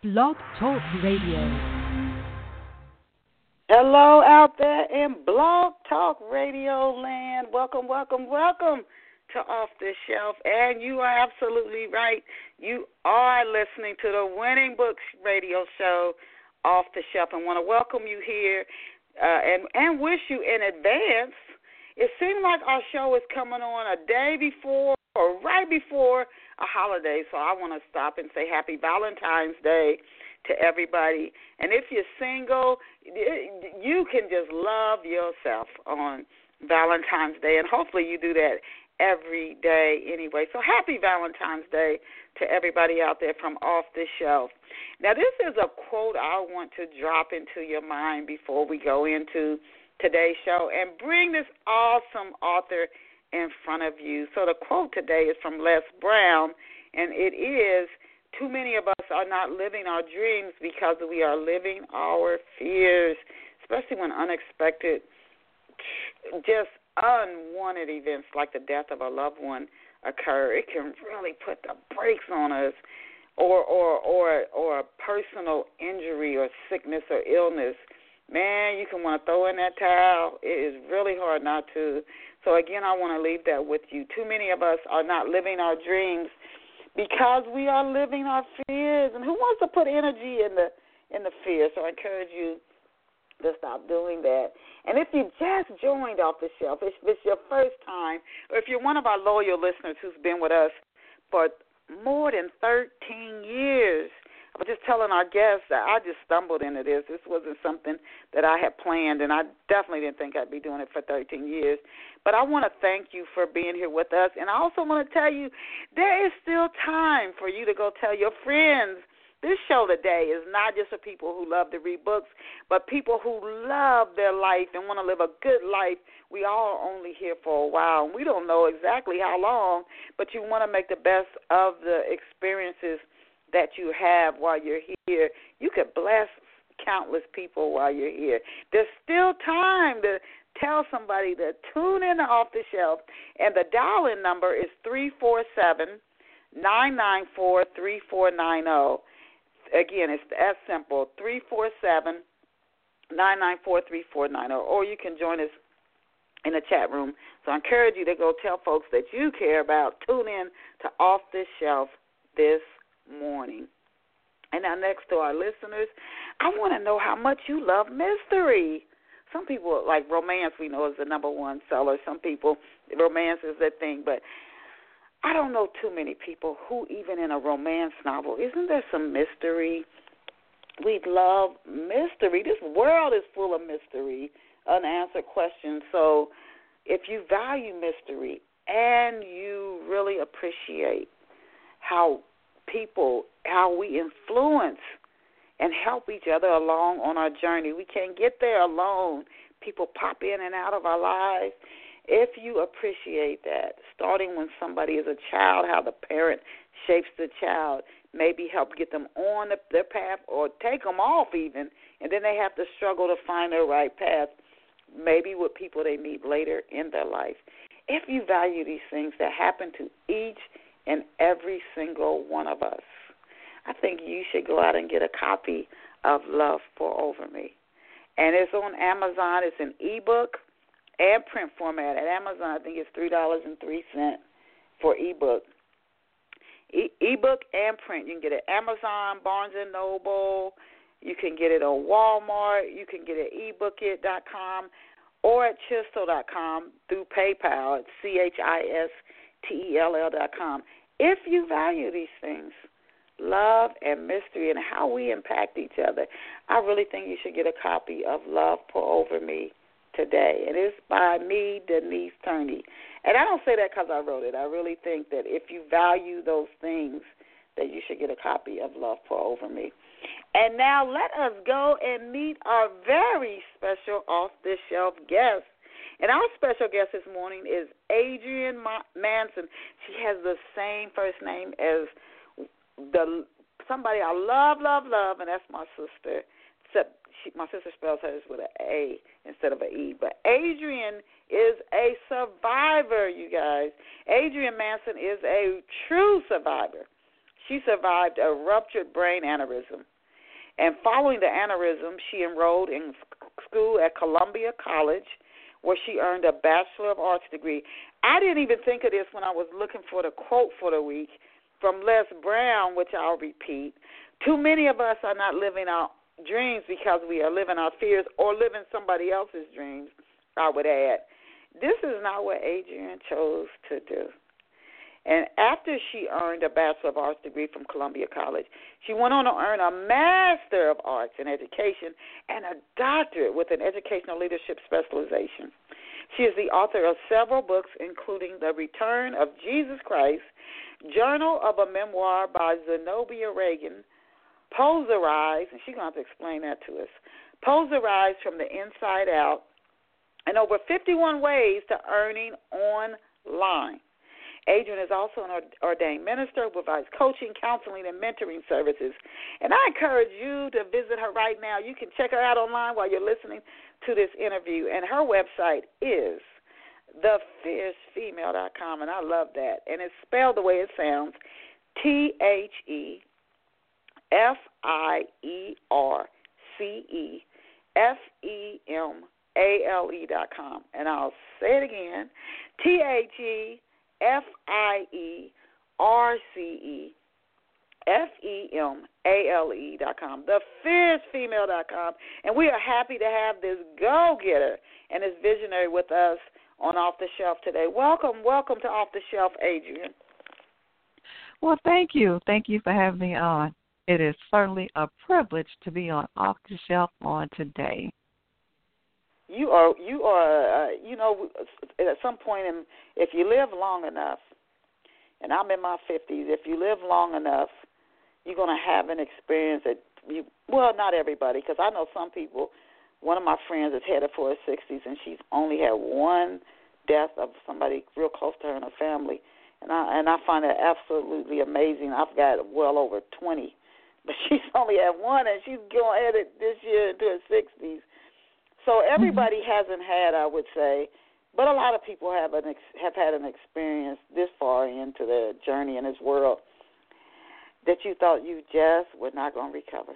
Blog Talk Radio. Hello out there in Blog Talk Radio land. Welcome, welcome, welcome to Off the Shelf. And you are absolutely right. You are listening to the Winning Books radio show, Off the Shelf, and want to welcome you here uh, and, and wish you in advance. It seemed like our show is coming on a day before or right before a holiday, so I want to stop and say Happy Valentine's Day to everybody. And if you're single, you can just love yourself on Valentine's Day, and hopefully you do that every day anyway. So happy Valentine's Day to everybody out there from off the shelf. Now, this is a quote I want to drop into your mind before we go into today's show and bring this awesome author in front of you. So the quote today is from Les Brown, and it is Too many of us are not living our dreams because we are living our fears, especially when unexpected, just unwanted events like the death of a loved one occur. It can really put the brakes on us. Or, or, or, or a personal injury or sickness or illness man, you can want to throw in that towel. It is really hard not to. So again, I want to leave that with you. Too many of us are not living our dreams because we are living our fears. And who wants to put energy in the in the fear? So I encourage you to stop doing that. And if you just joined off the shelf, if it's your first time, or if you're one of our loyal listeners who's been with us for more than 13 years, I was just telling our guests that I just stumbled into this. This wasn't something that I had planned, and I definitely didn't think I'd be doing it for 13 years. But I want to thank you for being here with us, and I also want to tell you there is still time for you to go tell your friends. This show today is not just for people who love to read books, but people who love their life and want to live a good life. We all only here for a while, and we don't know exactly how long, but you want to make the best of the experiences that you have while you're here. You could bless countless people while you're here. There's still time to tell somebody to tune in off the shelf, and the dial-in number is three four seven nine nine four three four nine zero. Again, it's as simple three four seven nine nine four three four nine zero, or you can join us in the chat room. So I encourage you to go tell folks that you care about. Tune in to Off the Shelf this morning. And now, next to our listeners, I want to know how much you love mystery. Some people like romance. We know is the number one seller. Some people romance is their thing, but I don't know too many people who even in a romance novel isn't there some mystery. We love mystery. This world is full of mystery, unanswered questions. So, if you value mystery and you really appreciate how people, how we influence and help each other along on our journey. We can't get there alone. People pop in and out of our lives. If you appreciate that, starting when somebody is a child, how the parent shapes the child, maybe help get them on the, their path or take them off even, and then they have to struggle to find their right path, maybe with people they meet later in their life. If you value these things that happen to each in every single one of us. I think you should go out and get a copy of Love Pour Over Me. And it's on Amazon. It's an ebook and print format. At Amazon, I think it's three dollars and three cent for ebook. E- ebook and print. You can get it at Amazon, Barnes and Noble. You can get it on Walmart. You can get it at ebookit.com or at chistel.com through PayPal at C H I S T E L L.com. If you value these things, love and mystery and how we impact each other, I really think you should get a copy of Love Pour Over Me today. It is by me, Denise Turney. And I don't say that because I wrote it. I really think that if you value those things, that you should get a copy of Love Pour Over Me. And now let us go and meet our very special off the shelf guest. And our special guest this morning is Adrienne Manson. She has the same first name as the somebody I love, love, love, and that's my sister. Except she, my sister spells hers with an A instead of an E. But Adrienne is a survivor, you guys. Adrienne Manson is a true survivor. She survived a ruptured brain aneurysm. And following the aneurysm, she enrolled in school at Columbia College, where she earned a Bachelor of Arts degree. I didn't even think of this when I was looking for the quote for the week from Les Brown, which I'll repeat. Too many of us are not living our dreams because we are living our fears or living somebody else's dreams, I would add. This is not what Adrienne chose to do. And after she earned a Bachelor of Arts degree from Columbia College, she went on to earn a Master of Arts in Education and a doctorate with an educational leadership specialization. She is the author of several books, including The Return of Jesus Christ, Journal of a Memoir by Zenobia Ragin, Pozercize, and she's going to have to explain that to us. Pozercize from the Inside Out, and over 51 ways to earning online. Adrienne is also an ordained minister provides coaching, counseling, and mentoring services. And I encourage you to visit her right now. You can check her out online while you're listening to this interview. And her website is thefiercefemale.com. And I love that. And it's spelled the way it sounds T H E F I E R C E F E M A L E dot com. And I'll say it again T H E F I E R C E F E M A L E dot com, the fierce female dot com, and we are happy to have this go getter and this visionary with us on Off the Shelf today. Welcome, welcome to Off the Shelf, Adrienne. Well, thank you. Thank you for having me on. It is certainly a privilege to be on Off the Shelf on today you are you are uh, you know at some point in if you live long enough and I'm in my 50s if you live long enough you're going to have an experience that you well not everybody because I know some people one of my friends is headed for her 60s and she's only had one death of somebody real close to her in her family. And I and I find that absolutely amazing. I've got well over 20 but she's only had one and she's going at it this year into her 60s so mm-hmm. everybody mm-hmm. hasn't had, I would say, but a lot of people have an ex- have had an experience this far into their journey in this world that you thought you just were not going to recover.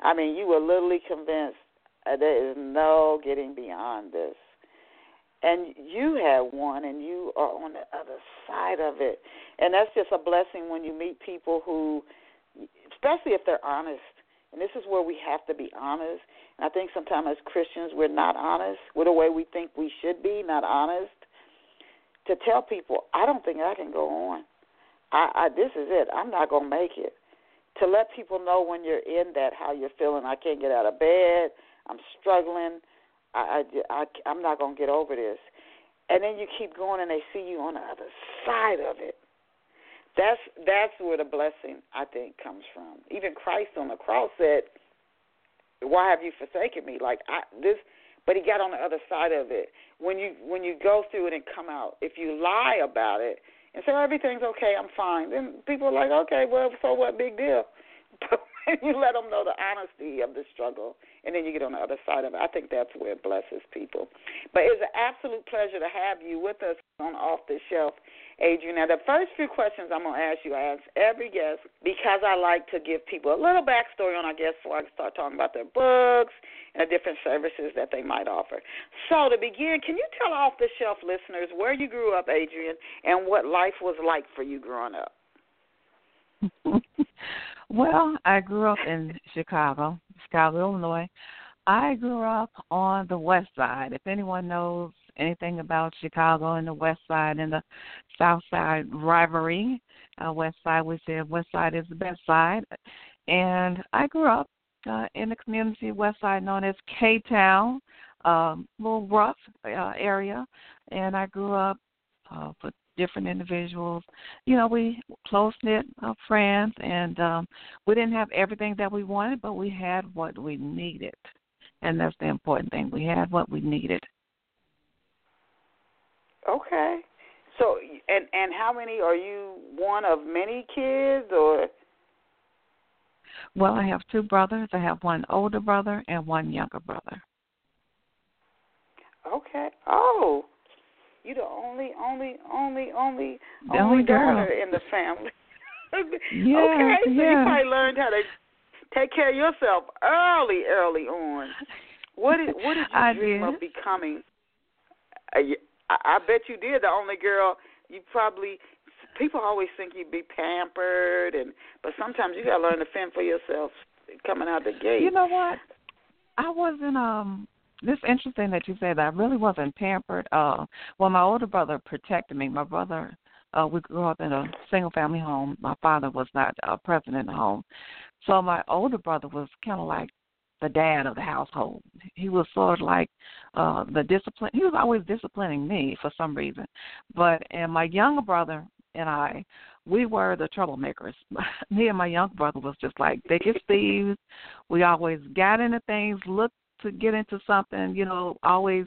I mean, you were literally convinced uh, there is no getting beyond this. And you have one, and you are on the other side of it. And that's just a blessing when you meet people who, especially if they're honest. And this is where we have to be honest I think sometimes as Christians we're not honest with the way we think we should be, not honest. To tell people, I don't think I can go on. I, I this is it. I'm not gonna make it. To let people know when you're in that how you're feeling. I can't get out of bed. I'm struggling. I, I, I I'm not gonna get over this. And then you keep going, and they see you on the other side of it. That's that's where the blessing I think comes from. Even Christ on the cross said, why have you forsaken me? Like I this but he got on the other side of it. When you when you go through it and come out, if you lie about it and say everything's okay, I'm fine, then people are like, okay, well, so what? Big deal. But you let them know the honesty of the struggle, and then you get on the other side of it, I think that's where it blesses people. But it's an absolute pleasure to have you with us on Off the Shelf Adrienne. Now, the first few questions I'm going to ask you, I ask every guest because I like to give people a little backstory on our guests before I start talking about their books and the different services that they might offer. So, to begin, can you tell off the shelf listeners where you grew up, Adrienne, and what life was like for you growing up? well, I grew up in Chicago, Chicago, Illinois. I grew up on the west side. If anyone knows anything about Chicago and the West Side and the South Side rivalry. Uh, West Side, we said West Side is the best side. And I grew up uh, in the community West Side known as K Town, um, little rough uh, area. And I grew up uh, with different individuals. You know, we close knit uh, friends, and um, we didn't have everything that we wanted, but we had what we needed, and that's the important thing. We had what we needed. Okay. So and and how many are you? One of many kids, or? Well, I have two brothers. I have one older brother and one younger brother. Okay. Oh, you the only, only, only, only, the only, daughter in the family. Yeah, okay, so yeah. you probably learned how to take care of yourself early, early on. What did what did you I dream did. of becoming? I, I bet you did. The only girl you probably people always think you'd be pampered, and but sometimes you gotta learn to fend for yourself coming out the gate. You know what? I wasn't um it's interesting that you say that. I really wasn't pampered. Uh well my older brother protected me. My brother uh we grew up in a single family home. My father was not uh, present in the home. So my older brother was kinda like the dad of the household. He was sort of like uh the discipline he was always disciplining me for some reason. But and my younger brother and I we were the troublemakers. Me and my younger brother was just like as thieves. We always got into things, looked to get into something, you know, always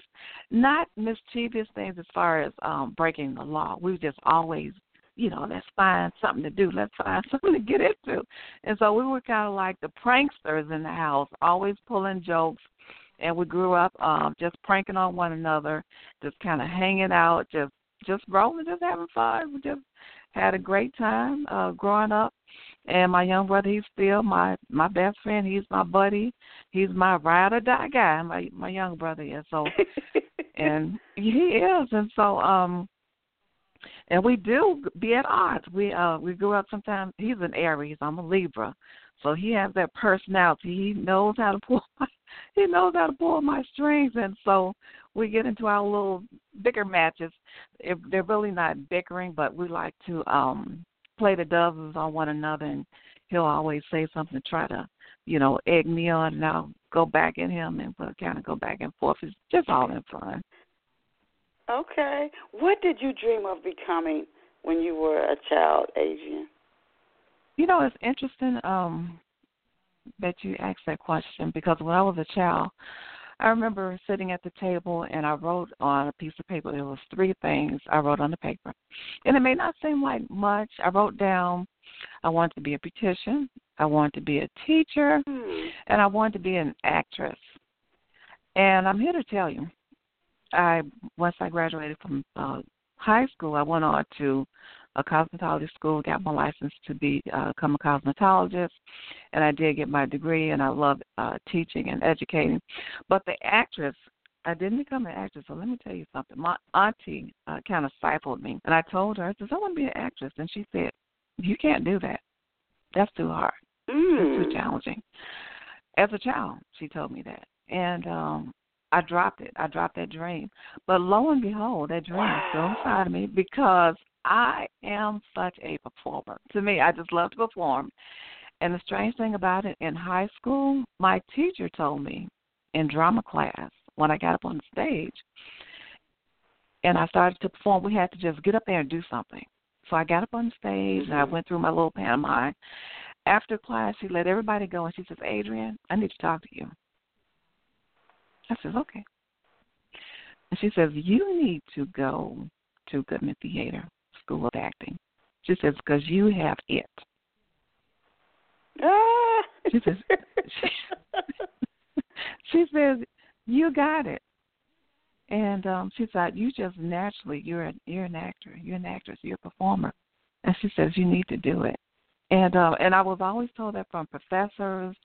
not mischievous things as far as um breaking the law. We just always, you know, let's find something to do, let's find something to get into. And so we were kind of like the pranksters in the house, always pulling jokes. And we grew up um just pranking on one another, just kind of hanging out, just just rolling, just having fun. We just had a great time uh growing up and my young brother he's still my my best friend he's my buddy he's my ride or die guy my my young brother is so and he is and so um and we do be at odds. We uh we grew up sometimes he's an aries i'm a libra. So he has that personality. He knows how to pull my, he knows how to pull my strings. And so we get into our little bigger matches. If they're really not bickering but we like to um play the doves on one another. And he'll always say something to try to you know egg me on. And i'll go back at him and we'll kind of go back and forth. It's just all in fun okay. What did you dream of becoming when you were a child, Adrienne? You know, it's interesting um that you asked that question because when I was a child, I remember sitting at the table and I wrote on a piece of paper. There was three things I wrote on the paper, and it may not seem like much. I wrote down I wanted to be a beautician, I wanted to be a teacher, Hmm. and I wanted to be an actress. And I'm here to tell you, I once I graduated from uh, high school, I went on to a cosmetology school, got my license to be uh, become a cosmetologist, and I did get my degree. And I love uh, teaching and educating. But the actress, I didn't become an actress. So let me tell you something. My auntie uh, kind of stifled me, and I told her, I said, I want to be an actress, and she said, You can't do that. That's too hard. That's Mm. too challenging. As a child, she told me that, and um I dropped it. I dropped that dream. But lo and behold, that dream is still inside of me because I am such a performer. To me, I just love to perform. And the strange thing about it, in high school, my teacher told me in drama class when I got up on the stage and I started to perform, we had to just get up there and do something. So I got up on the stage and I Mhm. went through my little pantomime. After class, she let everybody go and she says, Adrienne, I need to talk to you. I says, okay. And she says, you need to go to Goodman Theater School of Acting. She says, because you have it. Ah. She says, she says, you got it. And um she said, you just naturally, you're a, you're an actor, you're an actress, you're a performer. And she says, you need to do it. And uh, and I was always told that from professors,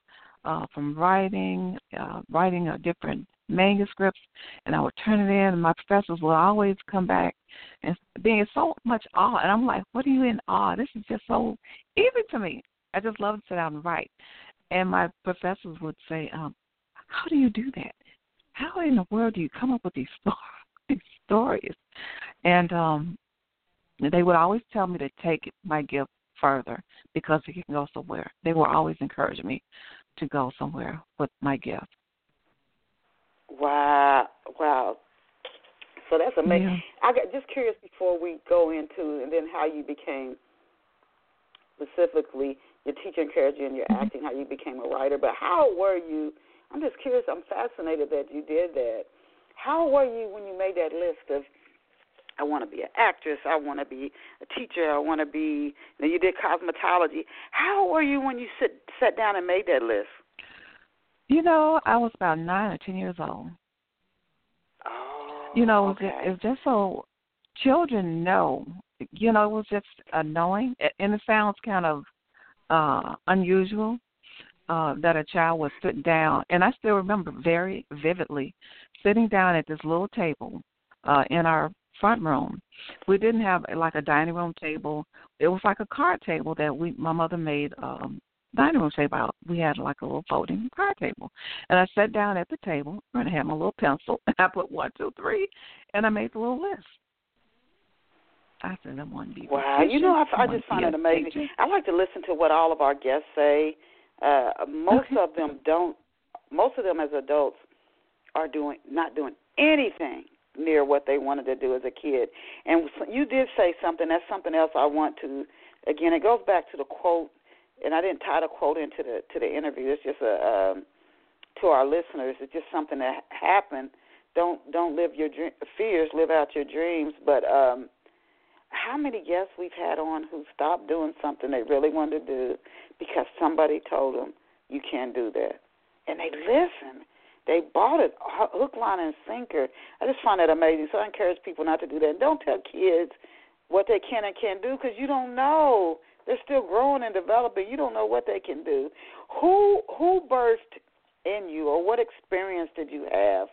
uh, from writing, uh, writing uh, different manuscripts, and I would turn it in, and my professors would always come back and being so much awe. And I'm like, what are you in awe? This is just so easy to me. I just love to sit down and write. And my professors would say, um, how do you do that? How in the world do you come up with these stories? These stories? And um, they would always tell me to take my gift further because it can go somewhere. They were always encouraging me to go somewhere with my gift. Wow, wow. So that's amazing. Yeah. I got just curious before we go into and then how you became specifically your teacher encouraged you in your Mhm. acting, how you became a writer. But how were you? I'm just curious. I'm fascinated that you did that. How were you when you made that list of I want to be an actress, I want to be a teacher, I want to be. You, know, you did cosmetology. How were you when you sit sat down and made that list? You know, I was about nine or ten years old. Oh, You know, it's, okay. just, it's just so children know you know, it was just annoying, and it sounds kind of uh unusual uh that a child was sit down, and I still remember very vividly sitting down at this little table uh in our front room. We didn't have like a dining room table. It was like a card table that we my mother made um dining room table out. We had like a little folding card table. And I sat down at the table and I had my little pencil and I put one, two, three and I made the little list. I said I want to be Wow, you know I, I just find it amazing. Teacher. I like to listen to what all of our guests say. Uh most okay. of them don't most of them as adults are doing not doing anything near what they wanted to do as a kid. And you did say something. That's something else I want to. Again, it goes back to the quote, and I didn't tie the quote into the to the interview. It's just a um, to our listeners. It's just something that happened. Don't don't live your dream, fears. Live out your dreams. But um, how many guests we've had on who stopped doing something they really wanted to do because somebody told them you can't do that, and they listen they bought it hook, line, and sinker. I just find that amazing. So I encourage people not to do that. And don't tell kids what they can and can't do because you don't know. They're still growing and developing. You don't know what they can do. Who who burst in you, or what experience did you have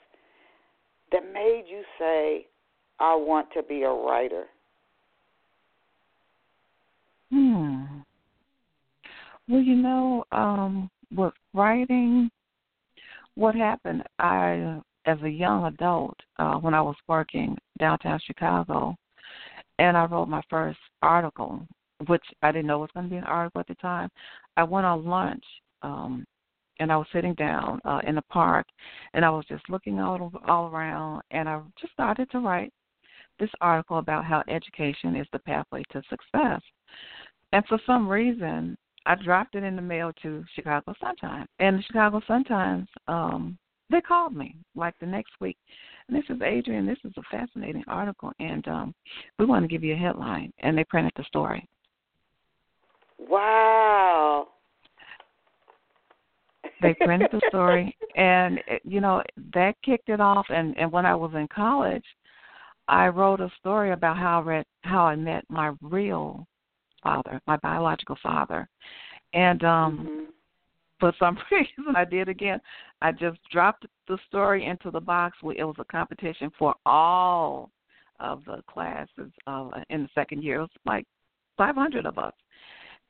that made you say, "I want to be a writer"? Hmm. Well, you know, um, with writing, what happened, I, as a young adult, uh, when I was working downtown Chicago, and I wrote my first article, which I didn't know was going to be an article at the time. I went on lunch, um, and I was sitting down uh, in the park, and I was just looking all all around, and I just started to write this article about how education is the pathway to success. And for some reason, I dropped it in the mail to Chicago Sun Times, and the Chicago Sun Times um, they called me like the next week, and this is Adrienne. This is a fascinating article, and um, we want to give you a headline, and they printed the story. Wow. They printed the story, and you know that kicked it off. And and when I was in college, I wrote a story about how I read how I met my real father, my biological father. And um mm-hmm. for some reason I did again. I just dropped the story into the box. where It was a competition for all of the classes uh, in the second year. It was like 500 of us.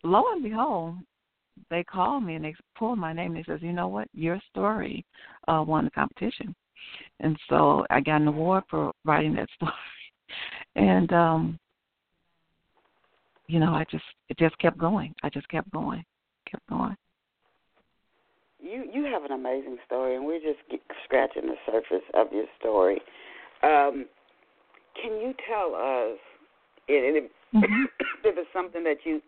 Lo and behold, they called me and they pulled my name. And they says, "You know what? Your story uh, won the competition." And so I got an award for writing that story. And um you know, I just it just kept going. I just kept going, kept going. You you have an amazing story, and we're just scratching the surface of your story. Um, can you tell us, and if, mm-hmm. if it's something that you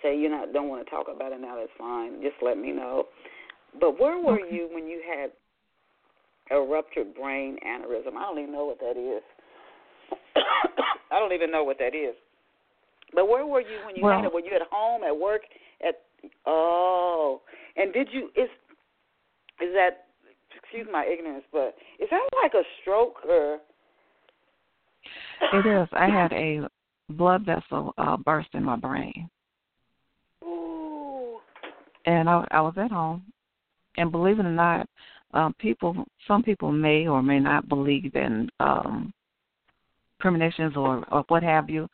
say you not don't want to talk about it now, that's fine. Just let me know. But where were okay. you when you had a ruptured brain aneurysm? I don't even know what that is. I don't even know what that is. But where were you when you well, had it? Were you at home, at work, at oh? And did you is is that excuse my ignorance, but is that like a stroke or? It is. I had a blood vessel uh, burst in my brain. Ooh. And I, I was at home, and believe it or not, um, people, some people may or may not believe in um, premonitions or, or what have you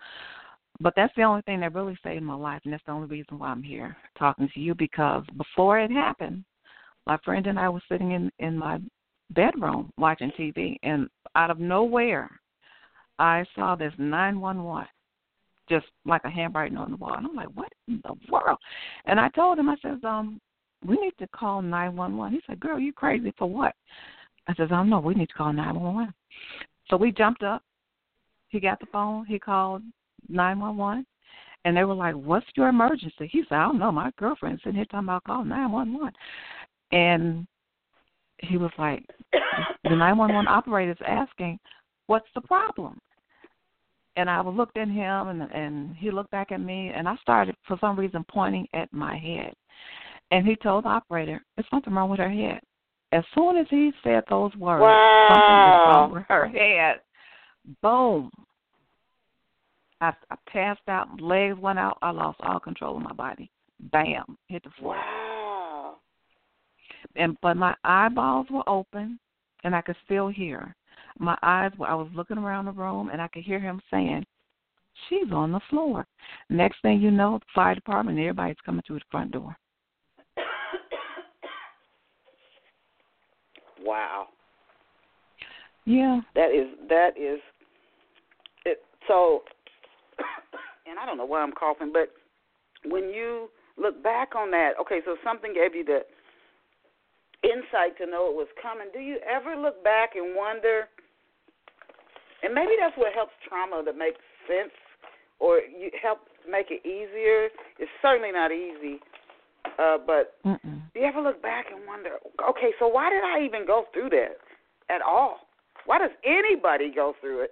but that's the only thing that really saved my life, and that's the only reason why I'm here talking to you. Because before it happened, my friend and I were sitting in in my bedroom watching TV, and out of nowhere, I saw this 911, just like a handwriting on the wall, and I'm like, "What in the world?" And I told him, I says, "Um, we need to call 911." He said, "Girl, you crazy for what?" I says, "I don't know. We need to call 911." So we jumped up. He got the phone. He called 911? And they were like, What's your emergency? He said, I don't know. My girlfriend's sitting here talking about calling 911. And he was like, The 911 operator's asking, What's the problem? And I looked at him, and and he looked back at me, and I started for some reason pointing at my head. And he told the operator, "There's something wrong with her head." As soon as he said those words, wow. something is wrong with her head. Boom! I, I passed out, legs went out, I lost all control of my body. Bam, hit the floor. Wow. And but my eyeballs were open and I could still hear. My eyes were I was looking around the room and I could hear him saying, She's on the floor. Next thing you know, the fire department everybody's coming through the front door. wow. Yeah. That is that is it so and I don't know why I'm coughing, but when you look back on that, okay, so something gave you the insight to know it was coming. Do you ever look back and wonder and maybe that's what helps trauma to make sense or you help make it easier. It's certainly not easy. Uh, but Mm-mm. do you ever look back and wonder, okay, so why did I even go through that at all? Why does anybody go through it?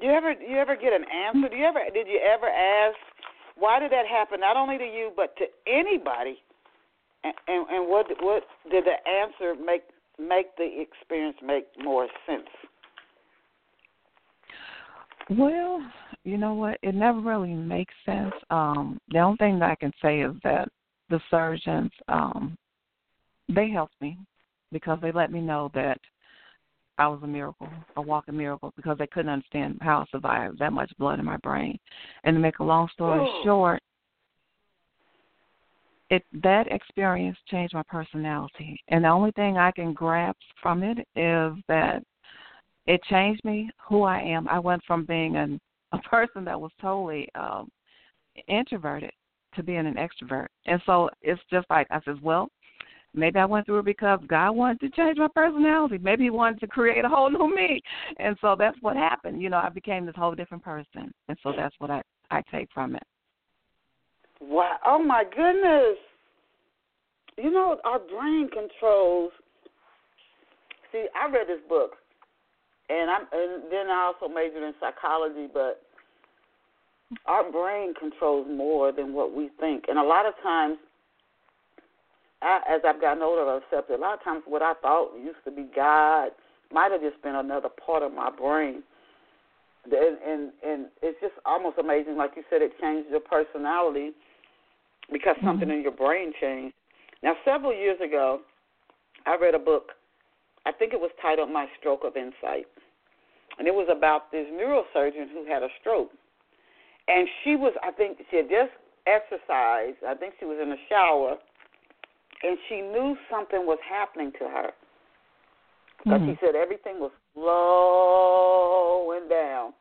Do you ever you ever get an answer? Do you ever did you ever ask why did that happen not only to you but to anybody? And and, and what what did the answer make make the experience make more sense? Well, you know what? It never really makes sense. Um, the only thing that I can say is that the surgeons, um, they helped me because they let me know that I was a miracle, a walking miracle, because they couldn't understand how I survived that much blood in my brain. And to make a long story short, it that experience changed my personality. And the only thing I can grasp from it is that it changed me who I am. I went from being an, a person that was totally um introverted to being an extrovert. And so it's just like I said, well, maybe I went through it because God wanted to change my personality. Maybe he wanted to create a whole new me. And so that's what happened. You know, I became this whole different person. And so that's what I I take from it. Wow! Oh my goodness! You know our brain controls. See, I read this book, and I'm and then I also majored in psychology. But our brain controls more than what we think, and a lot of times, I, as I've gotten older, I've accepted. A lot of times, what I thought used to be God might have just been another part of my brain. And, and and it's just almost amazing, like you said, it changed your personality because mm-hmm. something in your brain changed. Now, several years ago, I read a book. I think it was titled "My Stroke of Insight," and it was about this neurosurgeon who had a stroke. And she was, I think, she had just exercised. I think she was in the shower, and she knew something was happening to her. Because Mhm. she said everything was slowing down.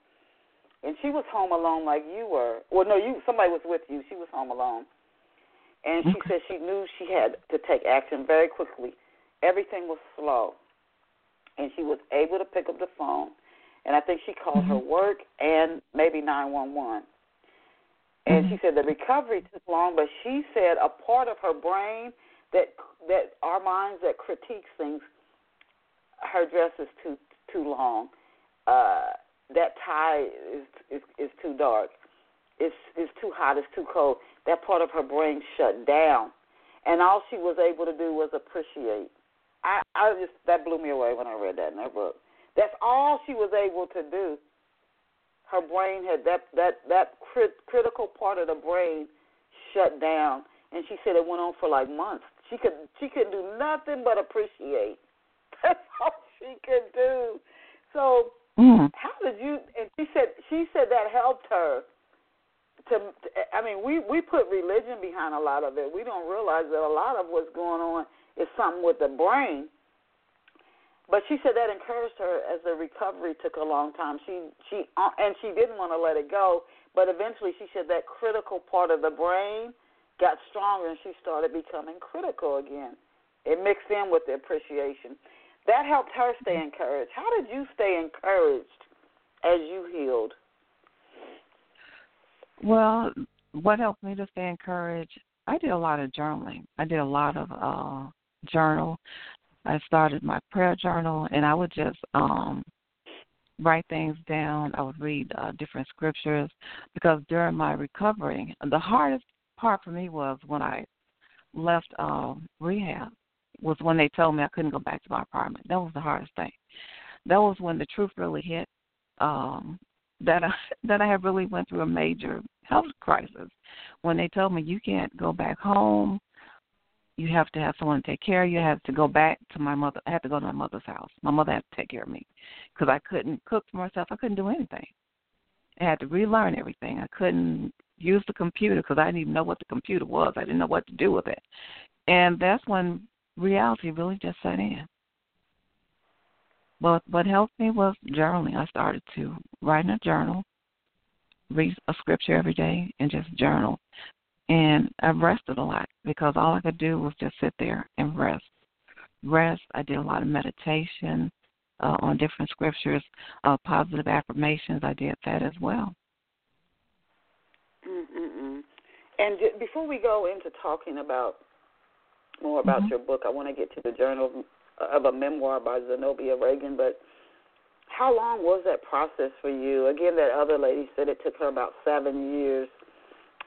And she was home alone like you were. Well, no, you somebody was with you. She was home alone. And she Okay. said she knew she had to take action very quickly. Everything was slow. And she was able to pick up the phone. And I think she called her Mhm. work and maybe 911. And she Mhm. said the recovery took long, but she said a part of her brain that that our minds that critiques things, her dress is too too long, uh, that tie is is is too dark, it's it's too hot, it's too cold. That part of her brain shut down, and all she was able to do was appreciate. I I just that blew me away when I read that in that book. That's all she was able to do her brain had that that that crit, critical part of the brain shut down, and she said it went on for like months. She could she could do nothing but appreciate. That's all she could do. So Mm. how did you? And she said she said that helped her. To I mean, we we put religion behind a lot of it. We don't realize that a lot of what's going on is something with the brain. But she said that encouraged her as the recovery took a long time. She she uh, and she didn't want to let it go, but eventually she said that critical part of the brain got stronger and she started becoming critical again. It mixed in with the appreciation. That helped her stay encouraged. How did you stay encouraged as you healed? Well, what helped me to stay encouraged? I did a lot of journaling. I did a lot of uh journal. I started my prayer journal, and I would just um write things down. I would read uh, different scriptures because during my recovery, the hardest part for me was when I left uh, rehab. Was when they told me I couldn't go back to my apartment. That was the hardest thing. That was when the truth really hit. Um, that I that I have really went through a major health crisis when they told me you can't go back home. You have to have someone take care of you. I had to go back to my mother. I had to go to my mother's house. My mother had to take care of me because I couldn't cook for myself. I couldn't do anything. I had to relearn everything. I couldn't use the computer because I didn't even know what the computer was. I didn't know what to do with it. And that's when reality really just set in. But what helped me was journaling. I started to write in a journal, read a scripture every day, and just journal. And I rested a lot because all I could do was just sit there and rest. Rest. I did a lot of meditation uh, on different scriptures, uh, positive affirmations. I did that as well. And before we go into talking about more about mm-hmm. your book, I want to get to the journal of a memoir by Zenobia Ragin. But how long was that process for you? Again, that other lady said it took her about seven years.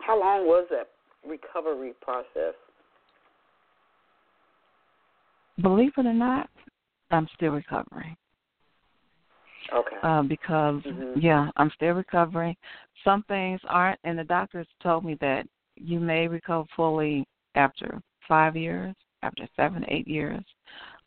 How long was that recovery process? Believe it or not, I'm still recovering. Okay. Uh, because mm-hmm. yeah, I'm still recovering. Some things aren't, and the doctors told me that you may recover fully after five years, after seven, eight years.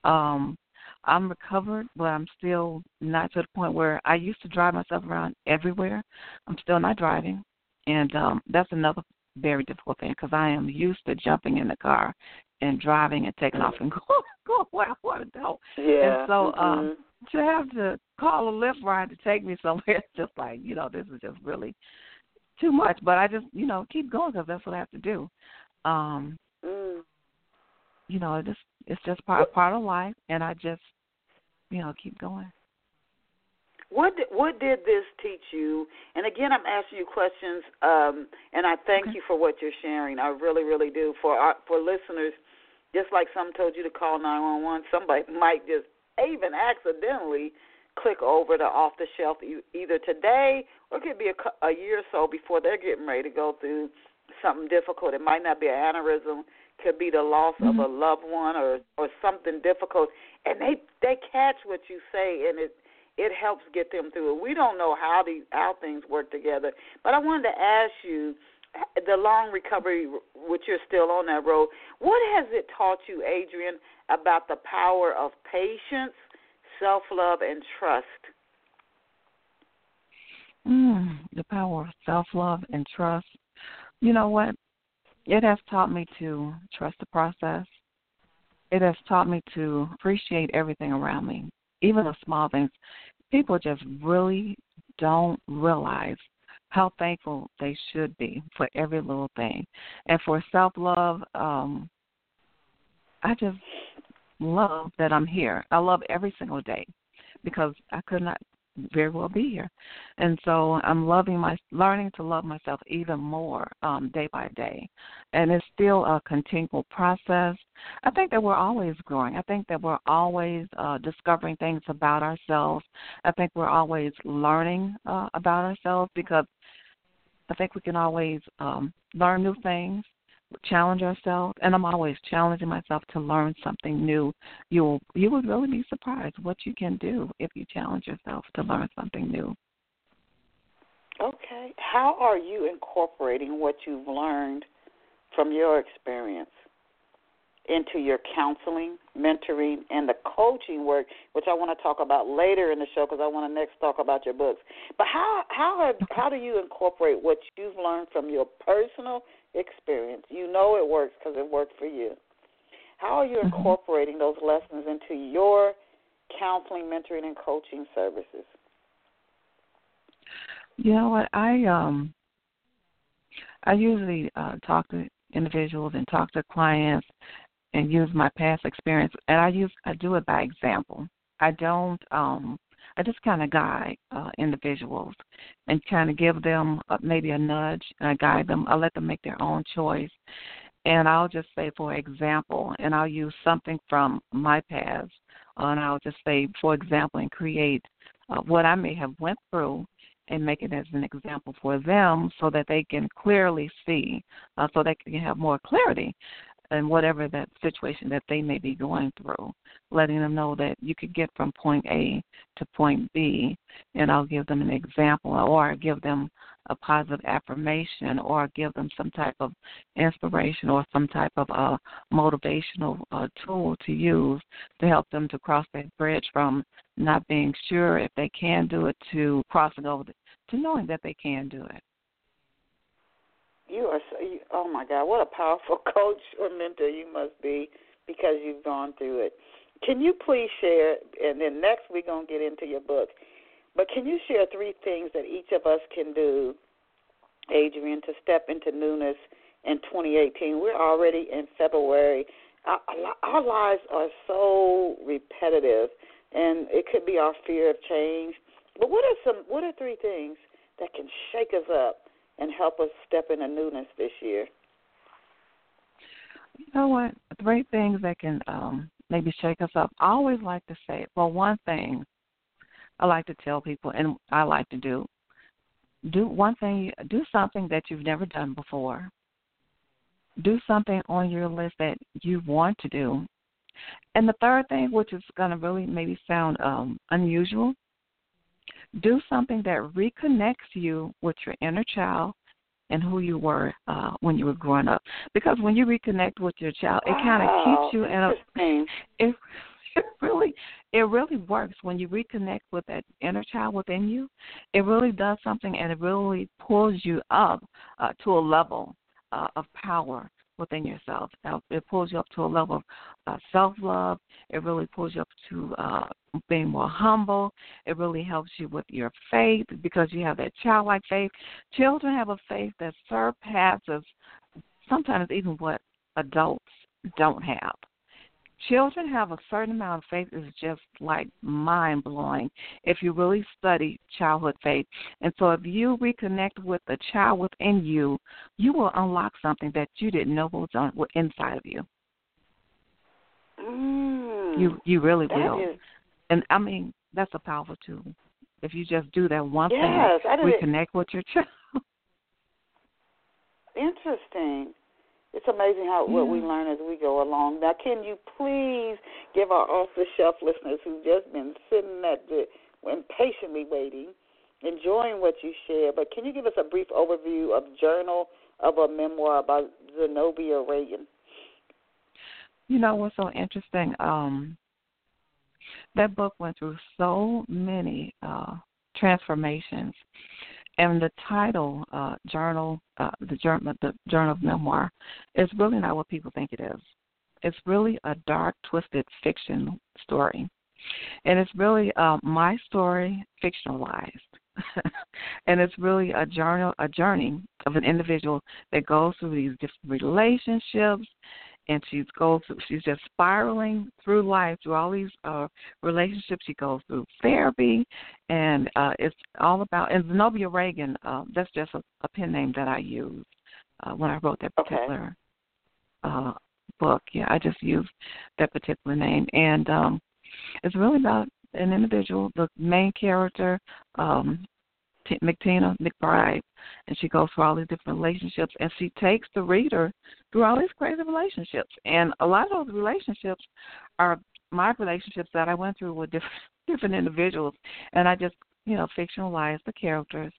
Um, I'm recovered, but I'm still not to the point where I used to drive myself around everywhere. I'm still not driving, and um, that's another very difficult thing because I am used to jumping in the car and driving and taking off and going go where I want to go. Yeah. And so mm-hmm. um, to have to call a Lyft ride to take me somewhere, it's just like you know this is just really too much. But I just you know keep going because that's what I have to do. Um, mm. You know, it just it's just part part of life, and I just you know keep going. What did, what did this teach you? And again, I'm asking you questions, um, and I thank okay. you for what you're sharing. I really, really do. For our, for listeners, just like some told you to call 911, somebody might just even accidentally click over to off the shelf either today or it could be a, a year or so before they're getting ready to go through something difficult. It might not be an aneurysm, could be the loss mm-hmm. of a loved one or or something difficult, and they they catch what you say and it it helps get them through it. We don't know how these how things work together, but I wanted to ask you the long recovery, which you're still on that road. What has it taught you, Adrienne, about the power of patience, self love, and trust? Mm, the power of self love and trust. You know what? It has taught me to trust the process. It has taught me to appreciate everything around me, even the small things. People just really don't realize how thankful they should be for every little thing. And for self love, um, I just love that I'm here. I love every single day because I could not very well be here. And so I'm loving my learning to love myself even more um, day by day. And it's still a continual process. I think that we're always growing. I think that we're always uh, discovering things about ourselves. I think we're always learning uh, about ourselves because I think we can always um, learn new things, challenge ourselves, and I'm always challenging myself to learn something new. You will you would really be surprised what you can do if you challenge yourself to learn something new. Okay. How are you incorporating what you've learned from your experience into your counseling, mentoring, and the coaching work, which I want to talk about later in the show because I want to next talk about your books. But how how how do you incorporate what you've learned from your personal experience? You know it works because it worked for you. How are you mm-hmm. incorporating those lessons into your counseling, mentoring, and coaching services? You know what I um I usually uh, talk to individuals and talk to clients and use my past experience and I use I do it by example. I don't um I just kind of guide uh, individuals and kind of give them uh, maybe a nudge and I guide them. I let them make their own choice. And I'll just say, for example, and I'll use something from my past, uh, and I'll just say, for example, and create uh, what I may have went through and make it as an example for them so that they can clearly see, uh, so they can have more clarity and whatever that situation that they may be going through, letting them know that you could get from point A to point B, and I'll give them an example or give them a positive affirmation or give them some type of inspiration or some type of uh, motivational uh, tool to use to help them to cross that bridge from not being sure if they can do it to crossing over to knowing that they can do it. You are so, you, oh my God, what a powerful coach or mentor you must be because you've gone through it. Can you please share, and then next we're going to get into your book, but can you share three things that each of us can do, Adrienne, to step into newness in 2018? We're already in February. Our, our lives are so repetitive, and it could be our fear of change. But what are some? What are three things that can shake us up and help us step into newness this year? You know what? Three things that can um, maybe shake us up. I always like to say, well, one thing I like to tell people, and I like to do, do one thing, do something that you've never done before. Do something on your list that you want to do. And the third thing, which is going to really maybe sound um, unusual, do something that reconnects you with your inner child and who you were uh, when you were growing up. Because when you reconnect with your child, it kind of keeps you in a. It, it really, it really works when you reconnect with that inner child within you. It really does something, and it really pulls you up uh, to a level uh, of power within yourself. It pulls you up to a level of uh, self love. It really pulls you up to uh, being more humble. It really helps you with your faith because you have that childlike faith. Children have a faith that surpasses sometimes even what adults don't have children have a certain amount of faith is just like mind blowing if you really study childhood faith. And so if you reconnect with the child within you, you will unlock something that you didn't know was on inside of you. Mm, you you really will. Is... And I mean that's a powerful tool. If you just do that one yes, thing, reconnect with your child. Interesting. It's amazing how what we learn as we go along. Now, can you please give our off the shelf listeners who've just been sitting at the impatiently waiting, enjoying what you share, but can you give us a brief overview of Journal of a Memoir by Zenobia Ragin? You know what's so interesting? Um, that book went through so many uh, transformations and the title uh, journal, uh, the journal, the journal of memoir, is really not what people think it is. It's really a dark, twisted fiction story, and it's really uh, my story fictionalized. and it's really a journal, a journey of an individual that goes through these different relationships and she's goes through, she's just spiraling through life through all these uh relationships she goes through therapy and uh it's all about and Zenobia Ragin uh that's just a, a pen name that I used uh when I wrote that particular okay. uh book yeah I just used that particular name and um it's really about an individual the main character um McTina McBride, and she goes through all these different relationships, and she takes the reader through all these crazy relationships. And a lot of those relationships are my relationships that I went through with different different individuals, and I just you know fictionalized the characters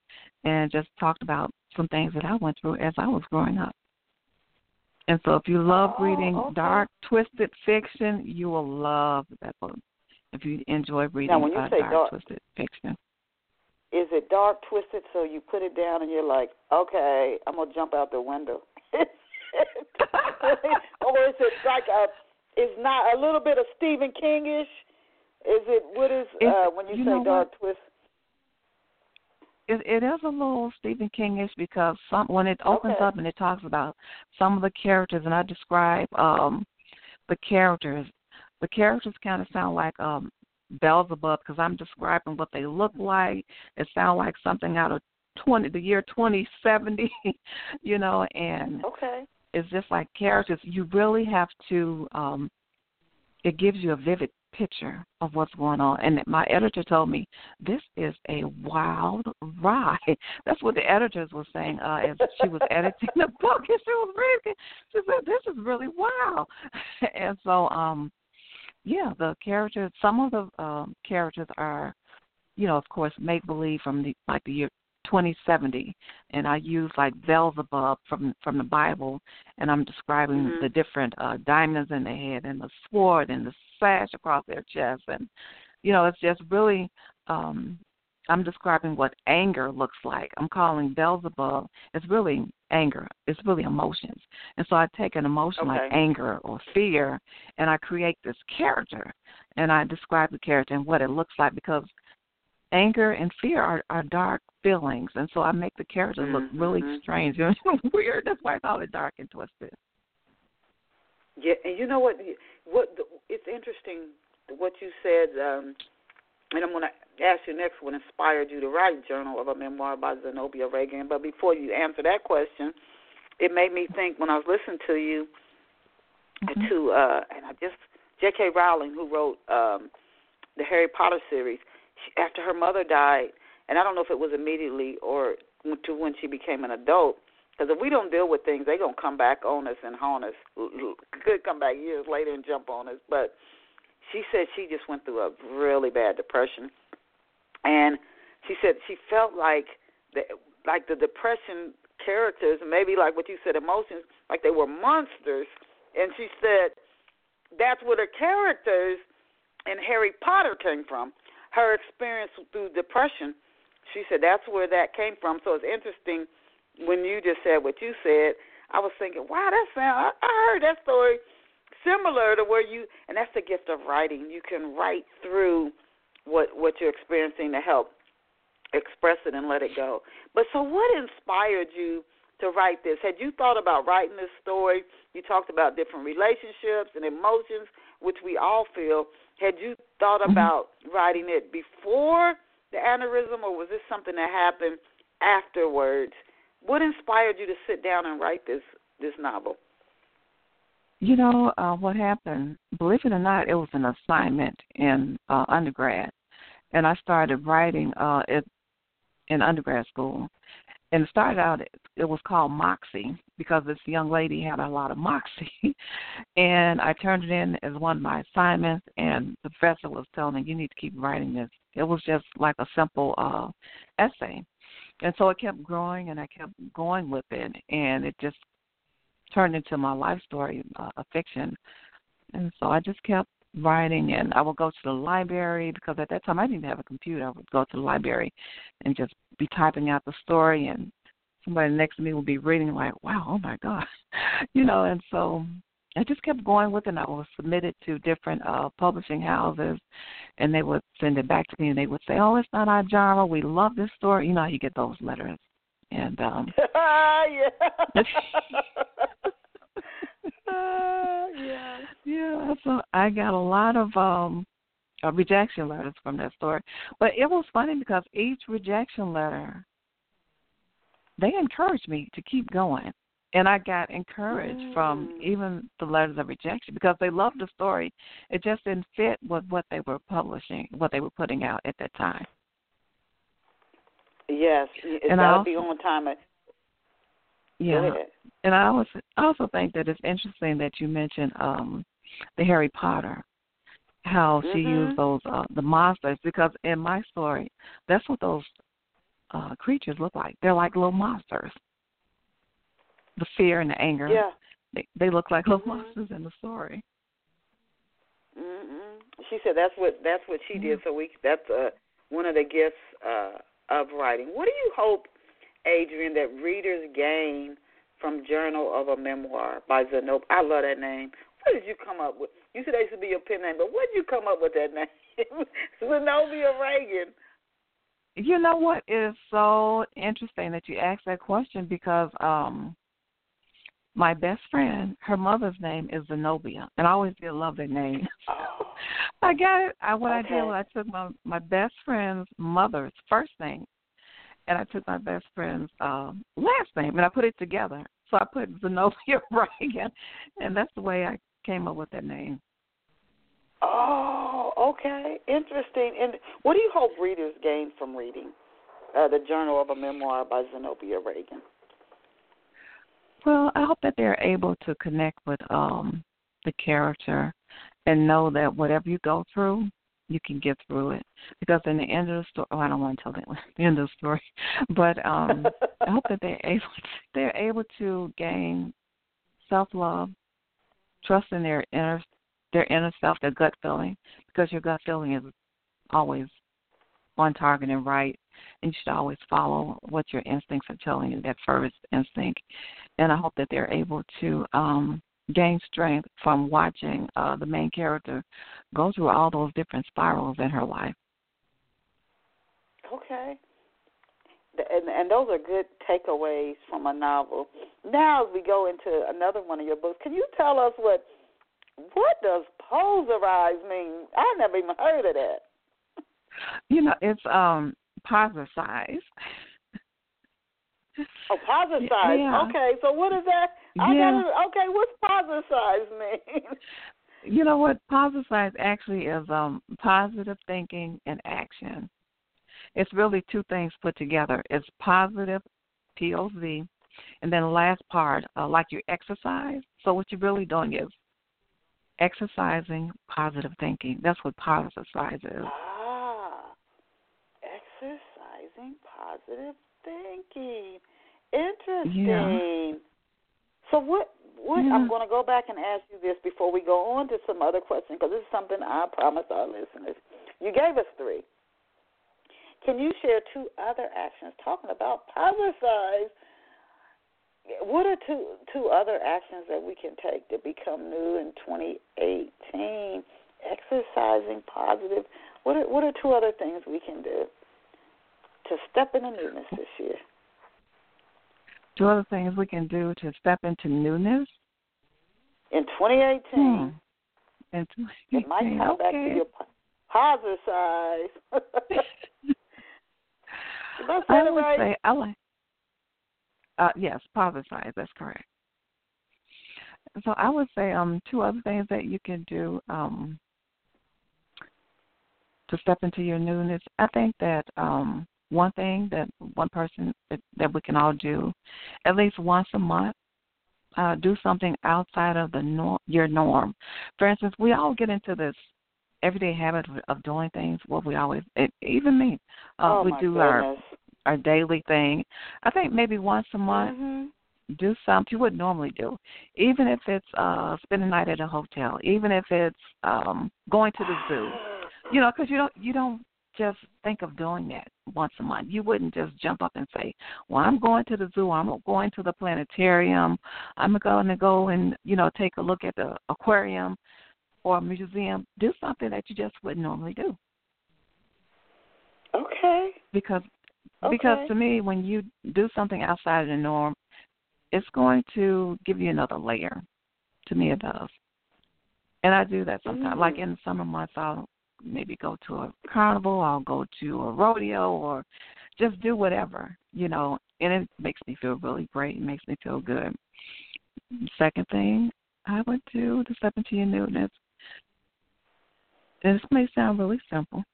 and just talked about some things that I went through as I was growing up. And so, if you love oh, reading okay. dark, twisted fiction, you will love that book. If you enjoy reading now, when you uh, say dark, dark, twisted fiction is it dark twisted so you put it down and you're like, okay, I'm gonna jump out the window, or is it like a? Is not a little bit of Stephen Kingish? Is it what is uh, when you, you say dark what? twist? It, it is a little Stephen Kingish because some when it opens okay. up and it talks about some of the characters and I describe um the characters. The characters kind of sound like um Beelzebub because I'm describing what they look like. It sounds like something out of twenty the year twenty seventy, you know, and okay. it's just like characters. You really have to um it gives you a vivid picture of what's going on. And my editor told me this is a wild ride. That's what the editors were saying uh, as she was editing the book. And she was reading. She said, "This is really wild." and so, um, yeah, the characters. Some of the um, characters are, you know, of course, make believe from the like the year 2070 and I use like Beelzebub from from the Bible and I'm describing mm-hmm. the different uh diamonds in their head and the sword and the sash across their chest and you know it's just really um I'm describing what anger looks like. I'm calling Beelzebub. It's really anger. It's really emotions. And so I take an emotion okay. like anger or fear and I create this character and I describe the character and what it looks like because anger and fear are, are dark feelings, and so I make the characters look really mm-hmm. strange and weird. That's why I call it dark and twisted. Yeah, and you know what? What it's interesting what you said, um, and I'm going to ask you next. What inspired you to write Journal of a Memoir by Zenobia Ragin? But before you answer that question, it made me think when I was listening to you mm-hmm. to, uh, and I just J.K. Rowling, who wrote um, the Harry Potter series she, after her mother died, and I don't know if it was immediately or to when she became an adult. Because if we don't deal with things, they're gonna come back on us and haunt us. Could come back years later and jump on us. But she said she just went through a really bad depression, and she said she felt like the like the depression characters, maybe like what you said, emotions, like they were monsters. And she said that's where the characters in Harry Potter came from her experience through depression. She said that's where that came from. So it's interesting when you just said what you said. I was thinking, wow, that sound. I heard that story similar to where you, and that's the gift of writing. You can write through what what you're experiencing to help express it and let it go. But so, what inspired you to write this? Had you thought about writing this story? You talked about different relationships and emotions, which we all feel. Had you thought mm-hmm. about writing it before the aneurysm, or was this something that happened afterwards? What inspired you to sit down and write this this novel? You know uh, what happened? Believe it or not, it was an assignment in uh, undergrad, and I started writing uh, it in undergrad school. And it started out, it it was called Moxie because this young lady had a lot of moxie. and I turned it in as one of my assignments, and the professor was telling me, you need to keep writing this. It was just like a simple uh, essay. And so it kept growing, and I kept going with it, and it just turned into my life story, uh, a fiction. And so I just kept writing and I would go to the library because at that time I didn't have a computer. I would go to the library and just be typing out the story and somebody next to me would be reading like, Wow, oh my God you know, and so I just kept going with it and I was submitted to different uh publishing houses and they would send it back to me and they would say, Oh, it's not our genre, we love this story you know you get those letters. And um yeah. yeah. Yeah. So I got a lot of um uh, rejection letters from that story. But it was funny because each rejection letter they encouraged me to keep going. And I got encouraged mm. from even the letters of rejection because they loved the story. It just didn't fit with what they were publishing, what they were putting out at that time. Yes, it's and got to be on time. Yeah, and I also I also think that it's interesting that you mentioned um the Harry Potter, how mm-hmm. she used those uh, the monsters because in my story, that's what those uh creatures look like. They're like little monsters. The fear and the anger. Yeah. They they look like little mm-hmm. monsters in the story. Mhm. She said that's what that's what she mm-hmm. did. So we that's uh one of the gifts uh of writing. What do you hope Adrienne, that readers gain from Journal of a Memoir by Zenobia. I love that name. What did you come up with? You said that should be your pen name, but what did you come up with that name? Zenobia Ragin. You know what is so interesting that you asked that question because um my best friend, her mother's name is Zenobia, and I always did love that name. Oh. I got it. I, what okay. I did was I took my my best friend's mother's first name and I took my best friend's um, last name and I put it together. So I put Zenobia Ragin, and that's the way I came up with that name. Oh, okay, interesting. And what do you hope readers gain from reading uh, the Journal of a Memoir by Zenobia Ragin? Well, I hope that they're able to connect with um the character and know that whatever you go through, you can get through it. Because in the end of the story, oh, I don't want to tell the, the end of the story, but um I hope that they're able to, they're able to gain self love, trust in their inner their inner self, their gut feeling, because your gut feeling is always on target and right, and you should always follow what your instincts are telling you, that first instinct. And I hope that they're able to um gain strength from watching uh the main character go through all those different spirals in her life. Okay. And, and those are good takeaways from a novel. Now, as we go into another one of your books, can you tell us what what does poserize mean? I never even heard of that. You know, it's um Pozercize. Oh, Pozercize. Yeah. Okay, so what is that? I Yeah. gotta, okay, what's Pozercize mean? You know what? Pozercize actually is um positive thinking and action. It's really two things put together. It's positive, P O Z, and then the last part, uh, like you exercise. So what you're really doing is exercising positive thinking. That's what Pozercize is. Exercising positive thinking. Interesting. So what? What? Yeah. I'm going to go back and ask you this before we go on to some other questions because this is something I promised our listeners. You gave us three. Can you share two other actions talking about Pozercize? What are two two other actions that we can take to become new in 2018? Exercising positive. What are what are two other things we can do to step into newness this year? Two other things we can do to step into newness. In 2018, Hmm. And it might tie back to okay. your po- Pozercize. Did I say I it would right? say I like. Uh, yes, Pozercize. That's correct. So I would say um two other things that you can do um to step into your newness. I think that um one thing that one person that, that we can all do at least once a month uh do something outside of the norm your norm. For instance, we all get into this everyday habit of, doing things what we always it, even me uh oh we do our goodness. our daily thing. I think maybe once a month Mhm. do something you would normally do, even if it's uh spend a night at a hotel, even if it's um going to the zoo. You know, because you don't you don't just think of doing that once a month. You wouldn't just jump up and say, "Well, I'm going to the zoo. I'm going to the planetarium. I'm going to go and you know take a look at the aquarium or a museum." Do something that you just wouldn't normally do Okay. because Okay. because to me when you do something outside of the norm it's going to give you another layer to me it does and i do that sometimes like Mm. in the summer months i'll maybe go to a carnival i'll go to a rodeo or just do whatever you know and it makes me feel really great it makes me feel good second thing i would do to step into your newness this may sound really simple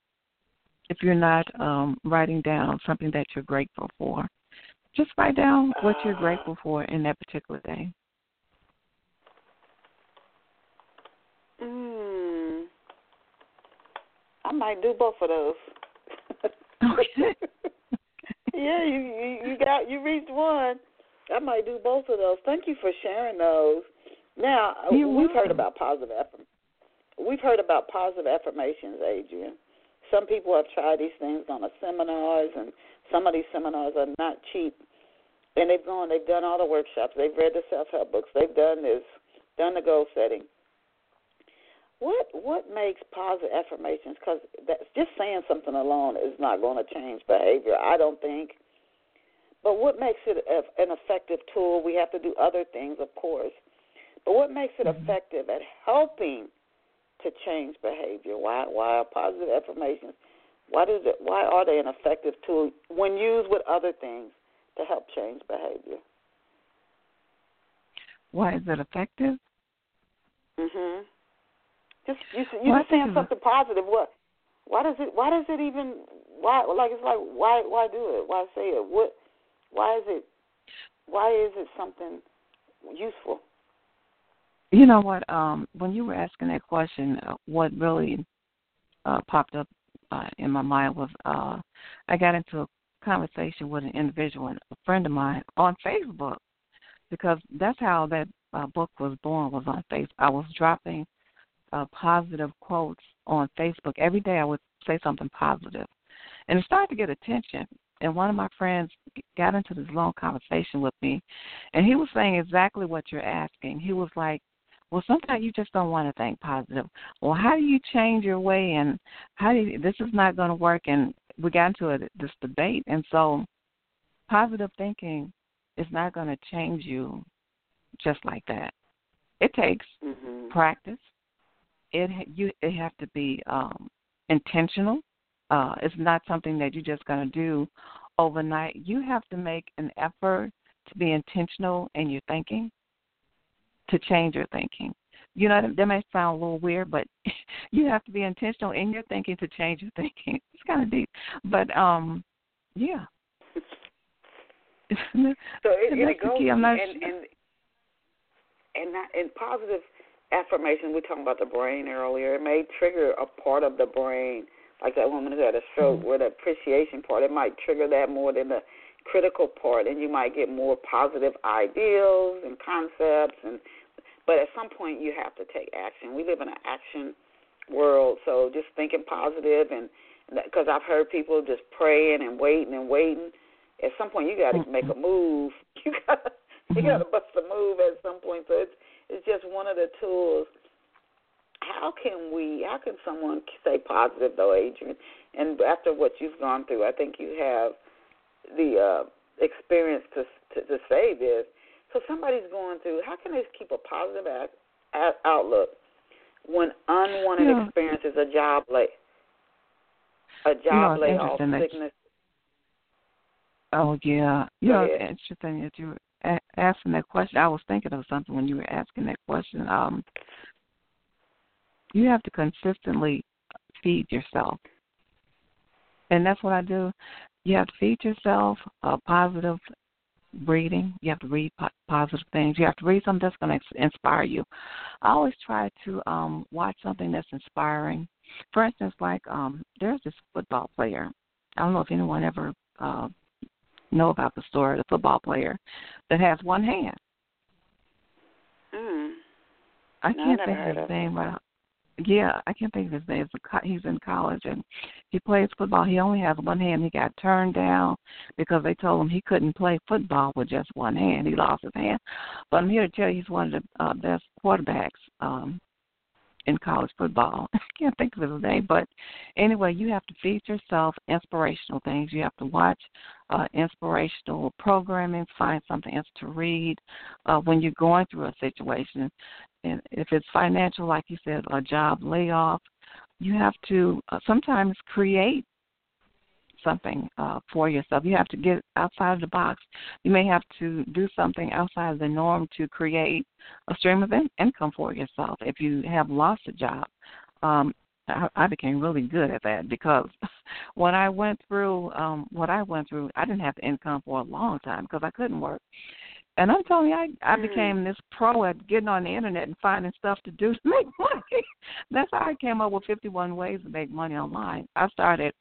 if you're not um, writing down something that you're grateful for. Just write down what you're grateful for in that particular day. Mm. I might do both of those. Okay. yeah, you, you you got you reached one. I might do both of those. Thank you for sharing those. Now uh, You're we've heard about positive affirm- we've heard about positive affirmations, Adrienne. Some people have tried these things on the seminars, and some of these seminars are not cheap. And they've gone, they've done all the workshops, they've read the self help books, they've done this, done the goal setting. What what makes positive affirmations? Because just saying something alone is not going to change behavior. I don't think. But what makes it a, an effective tool? We have to do other things, of course. But what makes it Mhm. effective at helping to change behavior? Why why are positive affirmations? Why does it? Why are they an effective tool when used with other things to help change behavior? Why is it effective? Mhm. Just you you well, just saying something positive. What? Why does it? Why does it even? Why? Like it's like why? Why do it? Why say it? What? Why is it? Why is it something useful? You know what? Um, when you were asking that question, uh, what really uh, popped up uh, in my mind was uh, I got into a conversation with an individual, a friend of mine, on Facebook, because that's how that uh, book was born. Was on Facebook. I was dropping uh, positive quotes on Facebook every day. I would say something positive, and it started to get attention. And one of my friends got into this long conversation with me, and he was saying exactly what you're asking. He was like, well, sometimes you just don't want to think positive. Well, how do you change your way? And how do you, this is not going to work? And we got into a, this debate, and so positive thinking is not going to change you just like that. It takes mm-hmm. practice. It you it have to be um, intentional. Uh, it's not something that you're just going to do overnight. You have to make an effort to be intentional in your thinking to change your thinking. You know, that may sound a little weird, but you have to be intentional in your thinking to change your thinking. It's kind of deep, but um, yeah. so it, it goes key. I'm not and, and and not, and positive affirmation. We talked about the brain earlier. It may trigger a part of the brain, like that woman who had a stroke, mm-hmm. where the appreciation part. It might trigger that more than the critical part, and you might get more positive ideals and concepts. And but at some point, you have to take action. We live in an action world, so just thinking positive and because I've heard people just praying and waiting and waiting. At some point, you got to mm-hmm. make a move. You got to you got to mm-hmm. bust a move at some point. So it's it's just one of the tools. How can we? How can someone stay positive though, Adrienne? And after what you've gone through, I think you have the uh, experience to, to to say this. So somebody's going through. How can they keep a positive at, at outlook when unwanted yeah. experiences, a job lay, a job you layoff, sickness? Oh yeah, you know, interesting that you asking that question. I was thinking of something when you were asking that question. Um, you have to consistently feed yourself, and that's what I do you have to feed yourself uh, positive reading. You have to read po- positive things. You have to read something that's going to inspire you. I always try to um, watch something that's inspiring. For instance, like um, there's this football player. I don't know if anyone ever uh, know about the story. Of the football player that has one hand. Mm. I can't no, think of his name right yeah, I can't think of his name. He's in college and he plays football. He only has one hand. He got turned down because they told him he couldn't play football with just one hand. He lost his hand. But I'm here to tell you he's one of the uh, best quarterbacks um in college football. Can't think of his name, but anyway, you have to feed yourself inspirational things. You have to watch uh, inspirational programming, find something else to read uh, when you're going through a situation and if it's financial, like you said, a job layoff, you have to uh, sometimes create something uh, for yourself. You have to get outside of the box. You may have to do something outside of the norm to create a stream of in- income for yourself. If you have lost a job, um, I, I became really good at that because when I went through um, what I went through, I didn't have income for a long time because I couldn't work. And I'm telling you, I I mm-hmm. became this pro at getting on the internet and finding stuff to do to make money. That's how I came up with 51 ways to make money online. I started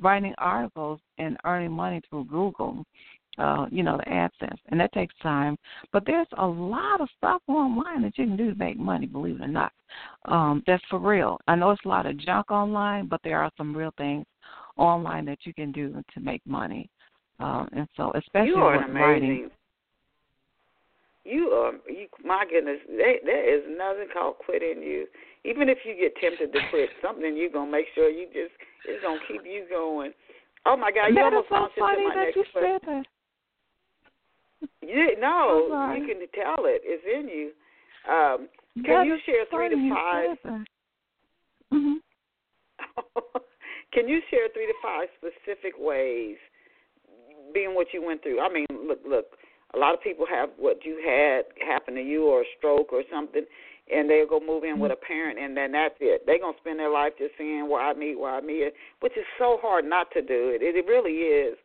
writing articles and earning money through Google, uh, you know, the AdSense, and that takes time. But there's a lot of stuff online that you can do to make money, believe it or not. Um, that's for real. I know it's a lot of junk online, but there are some real things online that you can do to make money. Um, and so, especially you are with amazing writing you are you my goodness there, there is nothing called quitting you even if you get tempted to quit something you're gonna make sure you just it's gonna keep you going oh my god you that almost so launched funny that you question said that. Yeah, no, you can tell it. It's in you. Um, that can you share three to five? Mm-hmm. can you share three to five specific ways, being what you went through? I mean, look, look a lot of people have what you had happen to you or a stroke or something. and they'll go move in with a parent, and then that's it. They're gonna spend their life just saying, "Why me? Why me?" Which is so hard not to do it. It, it really is.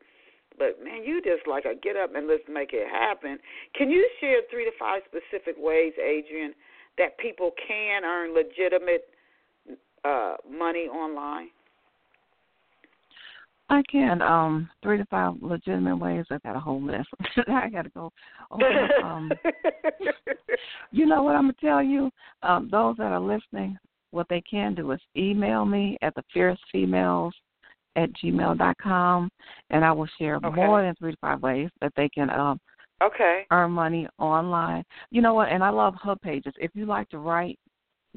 But man, you just like a get up and let's make it happen. Can you share three to five specific ways, Adrienne, that people can earn legitimate uh, money online? I can. Um, three to five legitimate ways. I've got a whole list. I got to go. Over, um, you know what I'm gonna tell you? Um, those that are listening, what they can do is email me at the fierce females at gmail dot com, and I will share okay. more than three to five ways that they can um okay earn money online. You know what? And I love HubPages. If you like to write,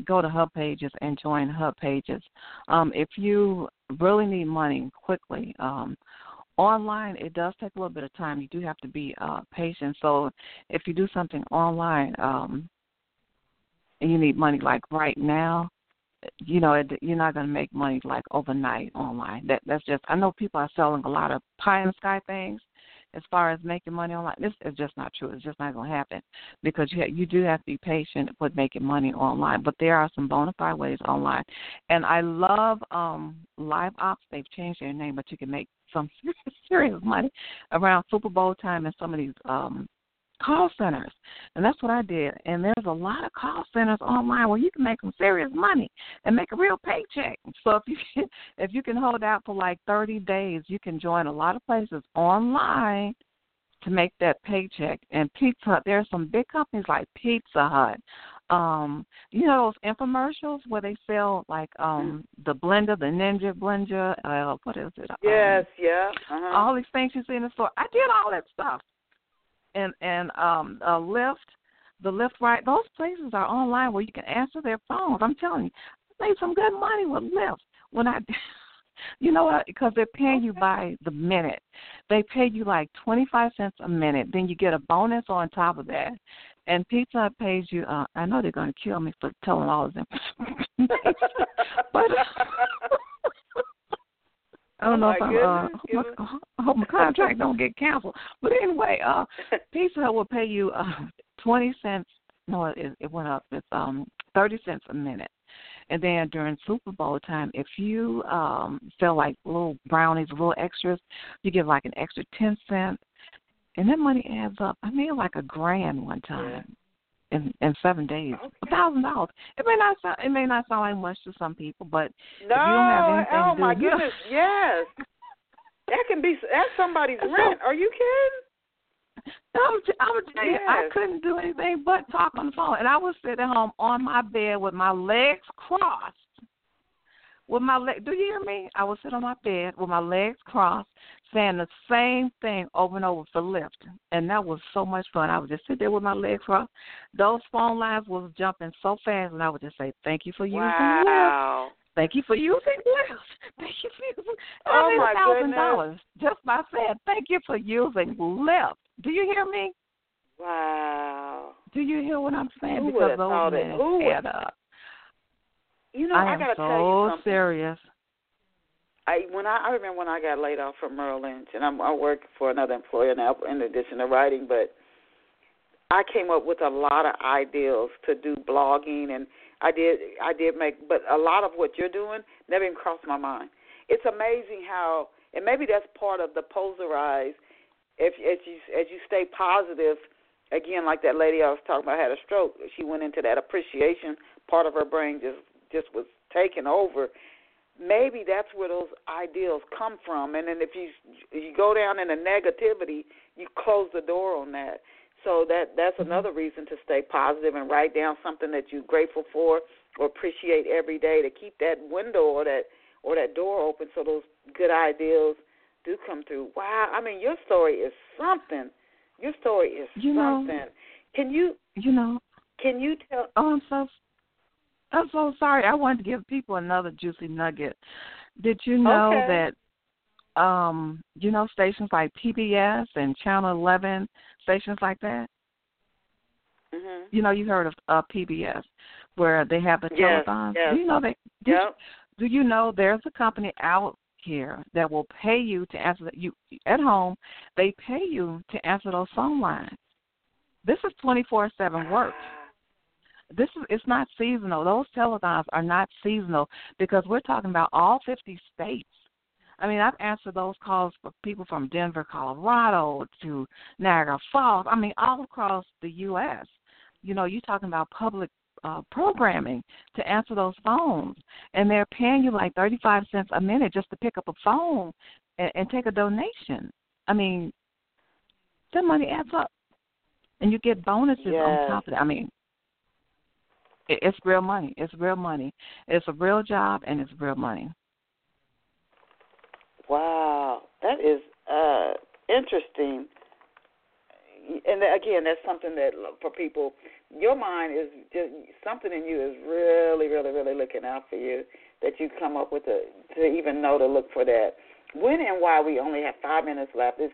go to HubPages and join HubPages. Um, if you really need money quickly, um, online it does take a little bit of time. You do have to be uh, patient. So if you do something online um, and you need money like right now, you know it, you're not going to make money like overnight online. That that's just I know people are selling a lot of pie in the sky things as far as making money online. This is just not true. It's just not going to happen because you you do have to be patient with making money online. But there are some bona fide ways online, and I love um LiveOps. They've changed their name, but you can make some serious money around Super Bowl time and some of these um call centers. And that's what I did. And there's a lot of call centers online where you can make some serious money and make a real paycheck. So if you can, if you can hold out for like 30 days, you can join a lot of places online to make that paycheck. And Pizza Hut, there are some big companies like Pizza Hut. Um, you know those infomercials where they sell like um the blender, the Ninja blender, uh what is it? Yes, um, yeah. Uh-huh. All these things you see in the store. I did all that stuff and and um uh, Lyft, the Lyft right, those places are online where you can answer their phones. I'm telling you, I made some good money with Lyft when I. You know what? Because they're paying you by the minute. They pay you like twenty five cents a minute. Then you get a bonus on top of that. And Pizza Hut pays you. Uh, I know they're going to kill me for telling all of them, but I don't oh know if I'm, uh, hope my contract don't get canceled. But anyway, uh, Pizza Hut will pay you uh, twenty cents. No, it, it went up. It's um thirty cents a minute. And then during Super Bowl time, if you um sell like little brownies, little extras, you get like an extra ten cents, and that money adds up. I made like a grand one time in in seven days. A thousand dollars. It may not sound it may not sound like much to some people, but no, if you don't have anything oh to my do, goodness, yes, that can be that's somebody's rent. Are you kidding? I'm, I'm tell I couldn't do anything but talk on the phone, and I was sitting at home on my bed with my legs crossed. With my leg, do you hear me? I was sitting on my bed with my legs crossed, saying the same thing over and over for Lyft, and that was so much fun. I would just sit there with my legs crossed. Those phone lines was jumping so fast, and I would just say, "Thank you for using Lyft. Thank you for using Lyft. Thank you for using." Oh, I made my a thousand dollars just by saying, "Thank you for using Lyft." Do you hear me? Wow. Do you hear what I'm saying? Who because those thought it? minutes Who add up. You know, I am gotta so tell you something. serious. I when I, I remember when I got laid off from Merrill Lynch, and I'm, I work for another employer now in addition to writing, but I came up with a lot of ideals to do blogging, and I did I did make, but a lot of what you're doing never even crossed my mind. It's amazing how, and maybe that's part of the poserize. If as you as you stay positive, again, like that lady I was talking about had a stroke, she went into that appreciation part of her brain just just was taken over maybe that's where those ideals come from and then if you you go down in the negativity you close the door on that so that that's another reason to stay positive and write down something that you're grateful for or appreciate every day to keep that window or that or that door open so those good ideas do come through wow i mean your story is something your story is You know- something can you You know, can you tell oh, I'm so, I'm so sorry. I wanted to give people another juicy nugget. Did you know Okay. that, um, you know, stations like PBS and Channel 11, stations like that. mhm You know, you heard of uh, PBS, where they have the Yes, telethons. yes. Do you know they? Did yep do you know there's a company out here that will pay you to answer that you at home they pay you to answer those phone lines this is 24/7 work this is it's not seasonal. Those telethons are not seasonal because we're talking about all 50 states. I mean, I've answered those calls for people from Denver, Colorado to Niagara Falls. I mean, all across the U.S. You know, you're talking about public uh, programming to answer those phones, and they're paying you like 35 cents a minute just to pick up a phone and, and take a donation. I mean, that money adds up, and you get bonuses yes. on top of that. I mean, it, it's real money. It's real money. It's a real job, and it's real money. Wow, that is uh interesting. And again, that's something that for people, your mind is just something in you is really, really, really looking out for you. That you come up with a to even know to look for that. When and why we only have five minutes left. It's,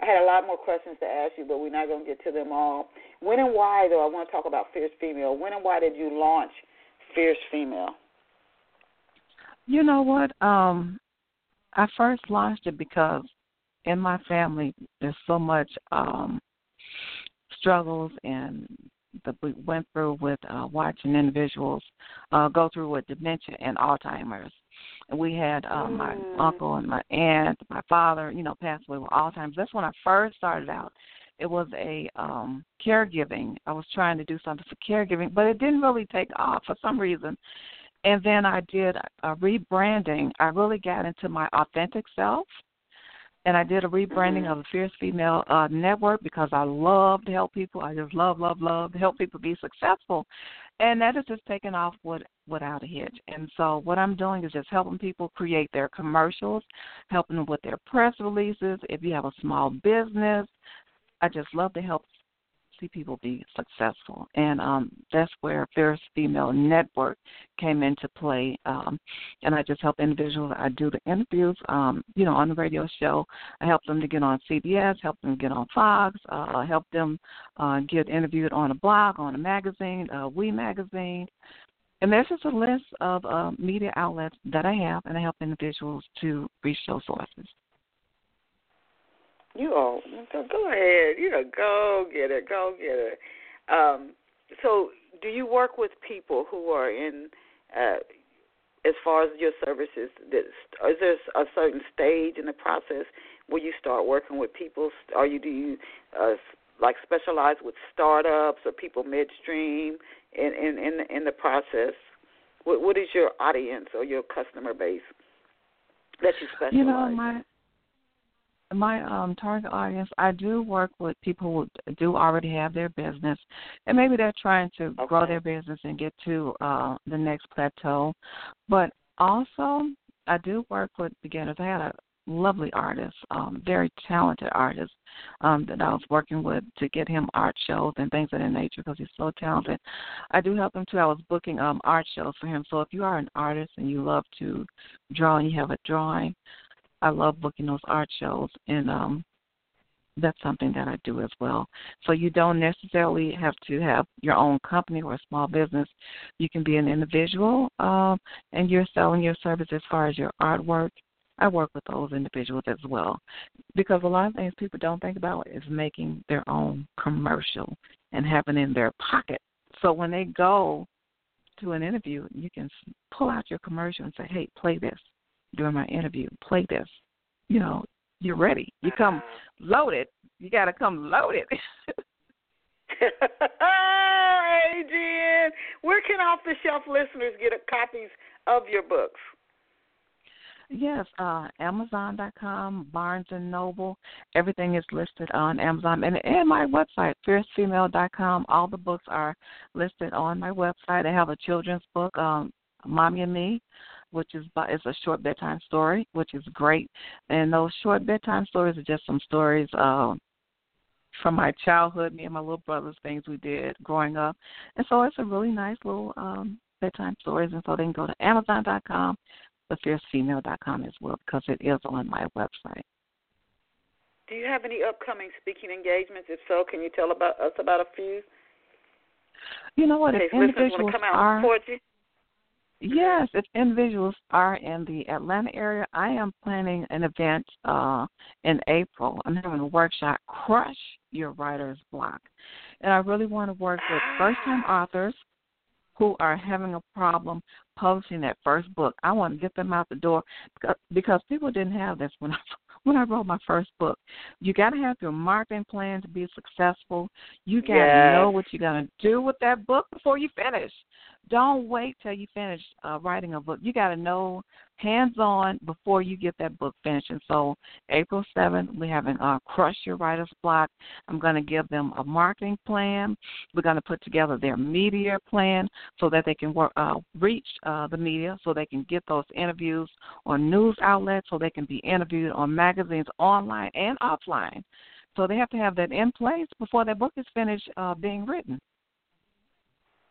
I had a lot more questions to ask you, but we're not going to get to them all. When and why, though, I want to talk about Fierce Female. When and why did you launch Fierce Female? You know what? Um, I first launched it because in my family there's so much um struggles and that we went through with uh, watching individuals uh, go through with dementia and Alzheimer's. And we had uh, mm. my uncle and my aunt, my father, you know, passed away with Alzheimer's. That's when I first started out. It was a um caregiving. I was trying to do something for caregiving, but it didn't really take off for some reason and then I did a rebranding. I really got into my authentic self, and I did a rebranding mm-hmm. of the Fierce Female uh, Network because I love to help people. I just love, love, love to help people be successful, and that has just taken off with, without a hitch. And so what I'm doing is just helping people create their commercials, helping them with their press releases. If you have a small business, I just love to help see people be successful. And um, that's where Fierce Female Network came into play. Um, and I just help individuals. I do the interviews, um, you know, on the radio show. I help them to get on CBS, help them get on Fox, uh, help them uh, get interviewed on a blog, on a magazine, uh, We Magazine. And there's just a list of uh, media outlets that I have, and I help individuals to reach those sources. You all go, go ahead. You know, go get it. Go get it. Um, so, do you work with people who are in, uh, as far as your services? Is there a certain stage in the process where you start working with people? Are you do you uh, like specialize with startups or people midstream in in in the, in the process? What what is your audience or your customer base that you specialize? You know, my my um target audience i do work with people who do already have their business and maybe they're trying to okay. grow their business and get to uh the next plateau. But also i do work with beginners. I had a lovely artist um very talented artist um that i was working with to get him art shows and things of that nature because he's so talented. I do help him too. I was booking um art shows for him. So if you are an artist and you love to draw and you have a drawing I love booking those art shows, and um, that's something that I do as well. So you don't necessarily have to have your own company or a small business. You can be an individual, um, and you're selling your service as far as your artwork. I work with those individuals as well, because a lot of things people don't think about is making their own commercial and having it in their pocket. So when they go to an interview, you can pull out your commercial and say, "Hey, play this." During my interview. Play this. You know, you're ready. You come loaded. You got to come loaded. Adrienne, where can off the shelf listeners get copies of your books? Yes, uh, Amazon.com, Barnes and Noble, everything is listed on Amazon, and and my website, FierceFemale.com. All the books are listed on my website. I have a children's book, um, Mommy and Me, which is is a short bedtime story, which is great. And those short bedtime stories are just some stories uh, from my childhood, me and my little brothers, things we did growing up. And so it's a really nice little um, bedtime stories. And so they can go to Amazon.com, thefiercefemale.com as well, because it is on my website. Do you have any upcoming speaking engagements? If so, can you tell about us about a few? You know what? If individuals want to come out are, you? Yes, if individuals are in the Atlanta area, I am planning an event uh, in April. I'm having a workshop, Crush Your Writer's Block. And I really want to work with first time authors who are having a problem publishing that first book. I want to get them out the door because, because people didn't have this when I when I wrote my first book. You got to have your marketing plan to be successful. You got to yes. know what you're going to do with that book before you finish. Don't wait till you finish uh, writing a book. You got to know hands on before you get that book finished. And so, April 7th, we're having uh, Crush Your Writer's Block. I'm going to give them a marketing plan. We're going to put together their media plan so that they can work, uh, reach uh, the media, so they can get those interviews on news outlets, so they can be interviewed on magazines online and offline. So they have to have that in place before their book is finished uh, being written.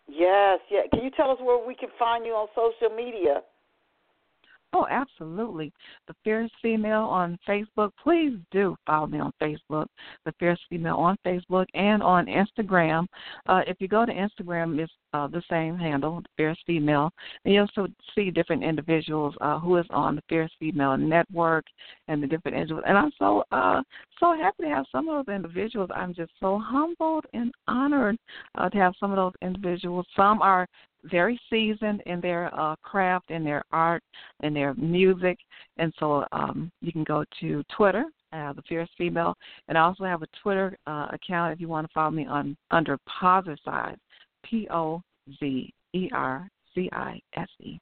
Yes, yeah. Can you tell us where we can find you on social media? Oh, absolutely. The Fierce Female on Facebook. Please do follow me on Facebook, The Fierce Female on Facebook and on Instagram. Uh, if you go to Instagram, it's uh, the same handle, The Fierce Female. And you'll also see different individuals uh, who is on the Fierce Female Network and the different individuals. And I'm so uh, so happy to have some of those individuals. I'm just so humbled and honored uh, to have some of those individuals. Some are very seasoned in their uh, craft, in their art, in their music, and so um, you can go to Twitter, uh, the Fierce Female, and I also have a Twitter uh, account if you want to follow me on under Pozercise, P O Z E R C I S E.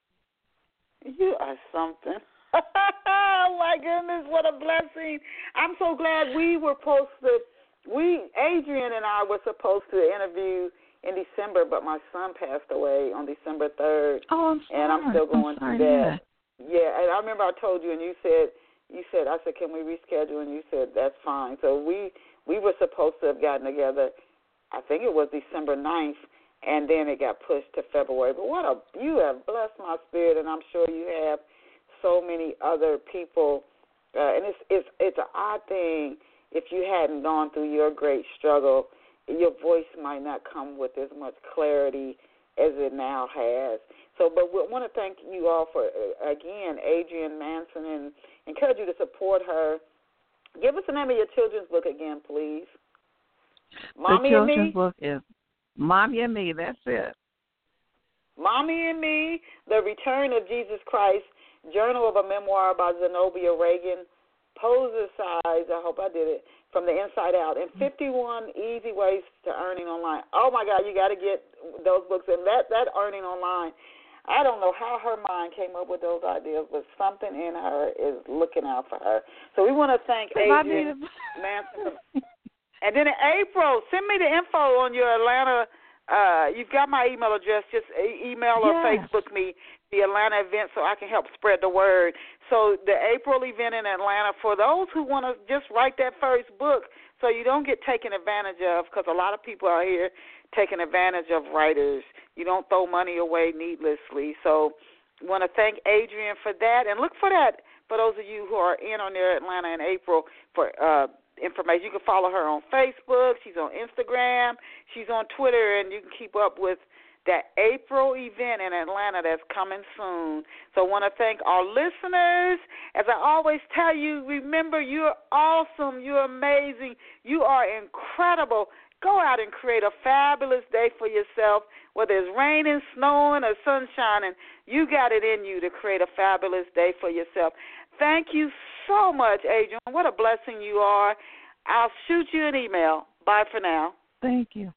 You are something. oh my goodness, what a blessing! I'm so glad we were posted. We, Adrienne and I, were supposed to interview in December, but my son passed away on December third. Oh, I'm sorry. And I'm still going I'm through that. Yeah, and I remember I told you, and you said, you said, I said, can we reschedule? And you said that's fine. So we we were supposed to have gotten together. I think it was December ninth, and then it got pushed to February. But what a you have blessed my spirit, and I'm sure you have so many other people. Uh, and it's it's it's an odd thing if you hadn't gone through your great struggle your voice might not come with as much clarity as it now has. So, but we want to thank you all for uh, again, Adrienne Manson, and encourage you to support her. Give us the name of your children's book again, please. Mommy the children's book is Mommy and Me. That's it. Mommy and Me: The Return of Jesus Christ. Journal of a Memoir by Zenobia Ragin. Poser size. I hope I did it from the inside out and 51 easy ways to earning online. Oh my God, you got to get those books and that that earning online. I don't know how her mind came up with those ideas, but something in her is looking out for her. So we want to thank Adrienne Manson. and then in April, send me the info on your Atlanta. Uh, you've got my email address. Just email or yes. Facebook me the Atlanta event so I can help spread the word. So the April event in Atlanta for those who want to just write that first book so you don't get taken advantage of because a lot of people out here taking advantage of writers. You don't throw money away needlessly. So want to thank Adrienne for that and look for that for those of you who are in on their Atlanta in April for uh information. You can follow her on Facebook, she's on Instagram, she's on Twitter and you can keep up with that April event in Atlanta that's coming soon. So I want to thank our listeners. As I always tell you, remember you're awesome, you're amazing, you are incredible. Go out and create a fabulous day for yourself, whether it's raining, snowing, or sunshining. You got it in you to create a fabulous day for yourself. Thank you so much, Adrienne. What a blessing you are. I'll shoot you an email. Bye for now. Thank you.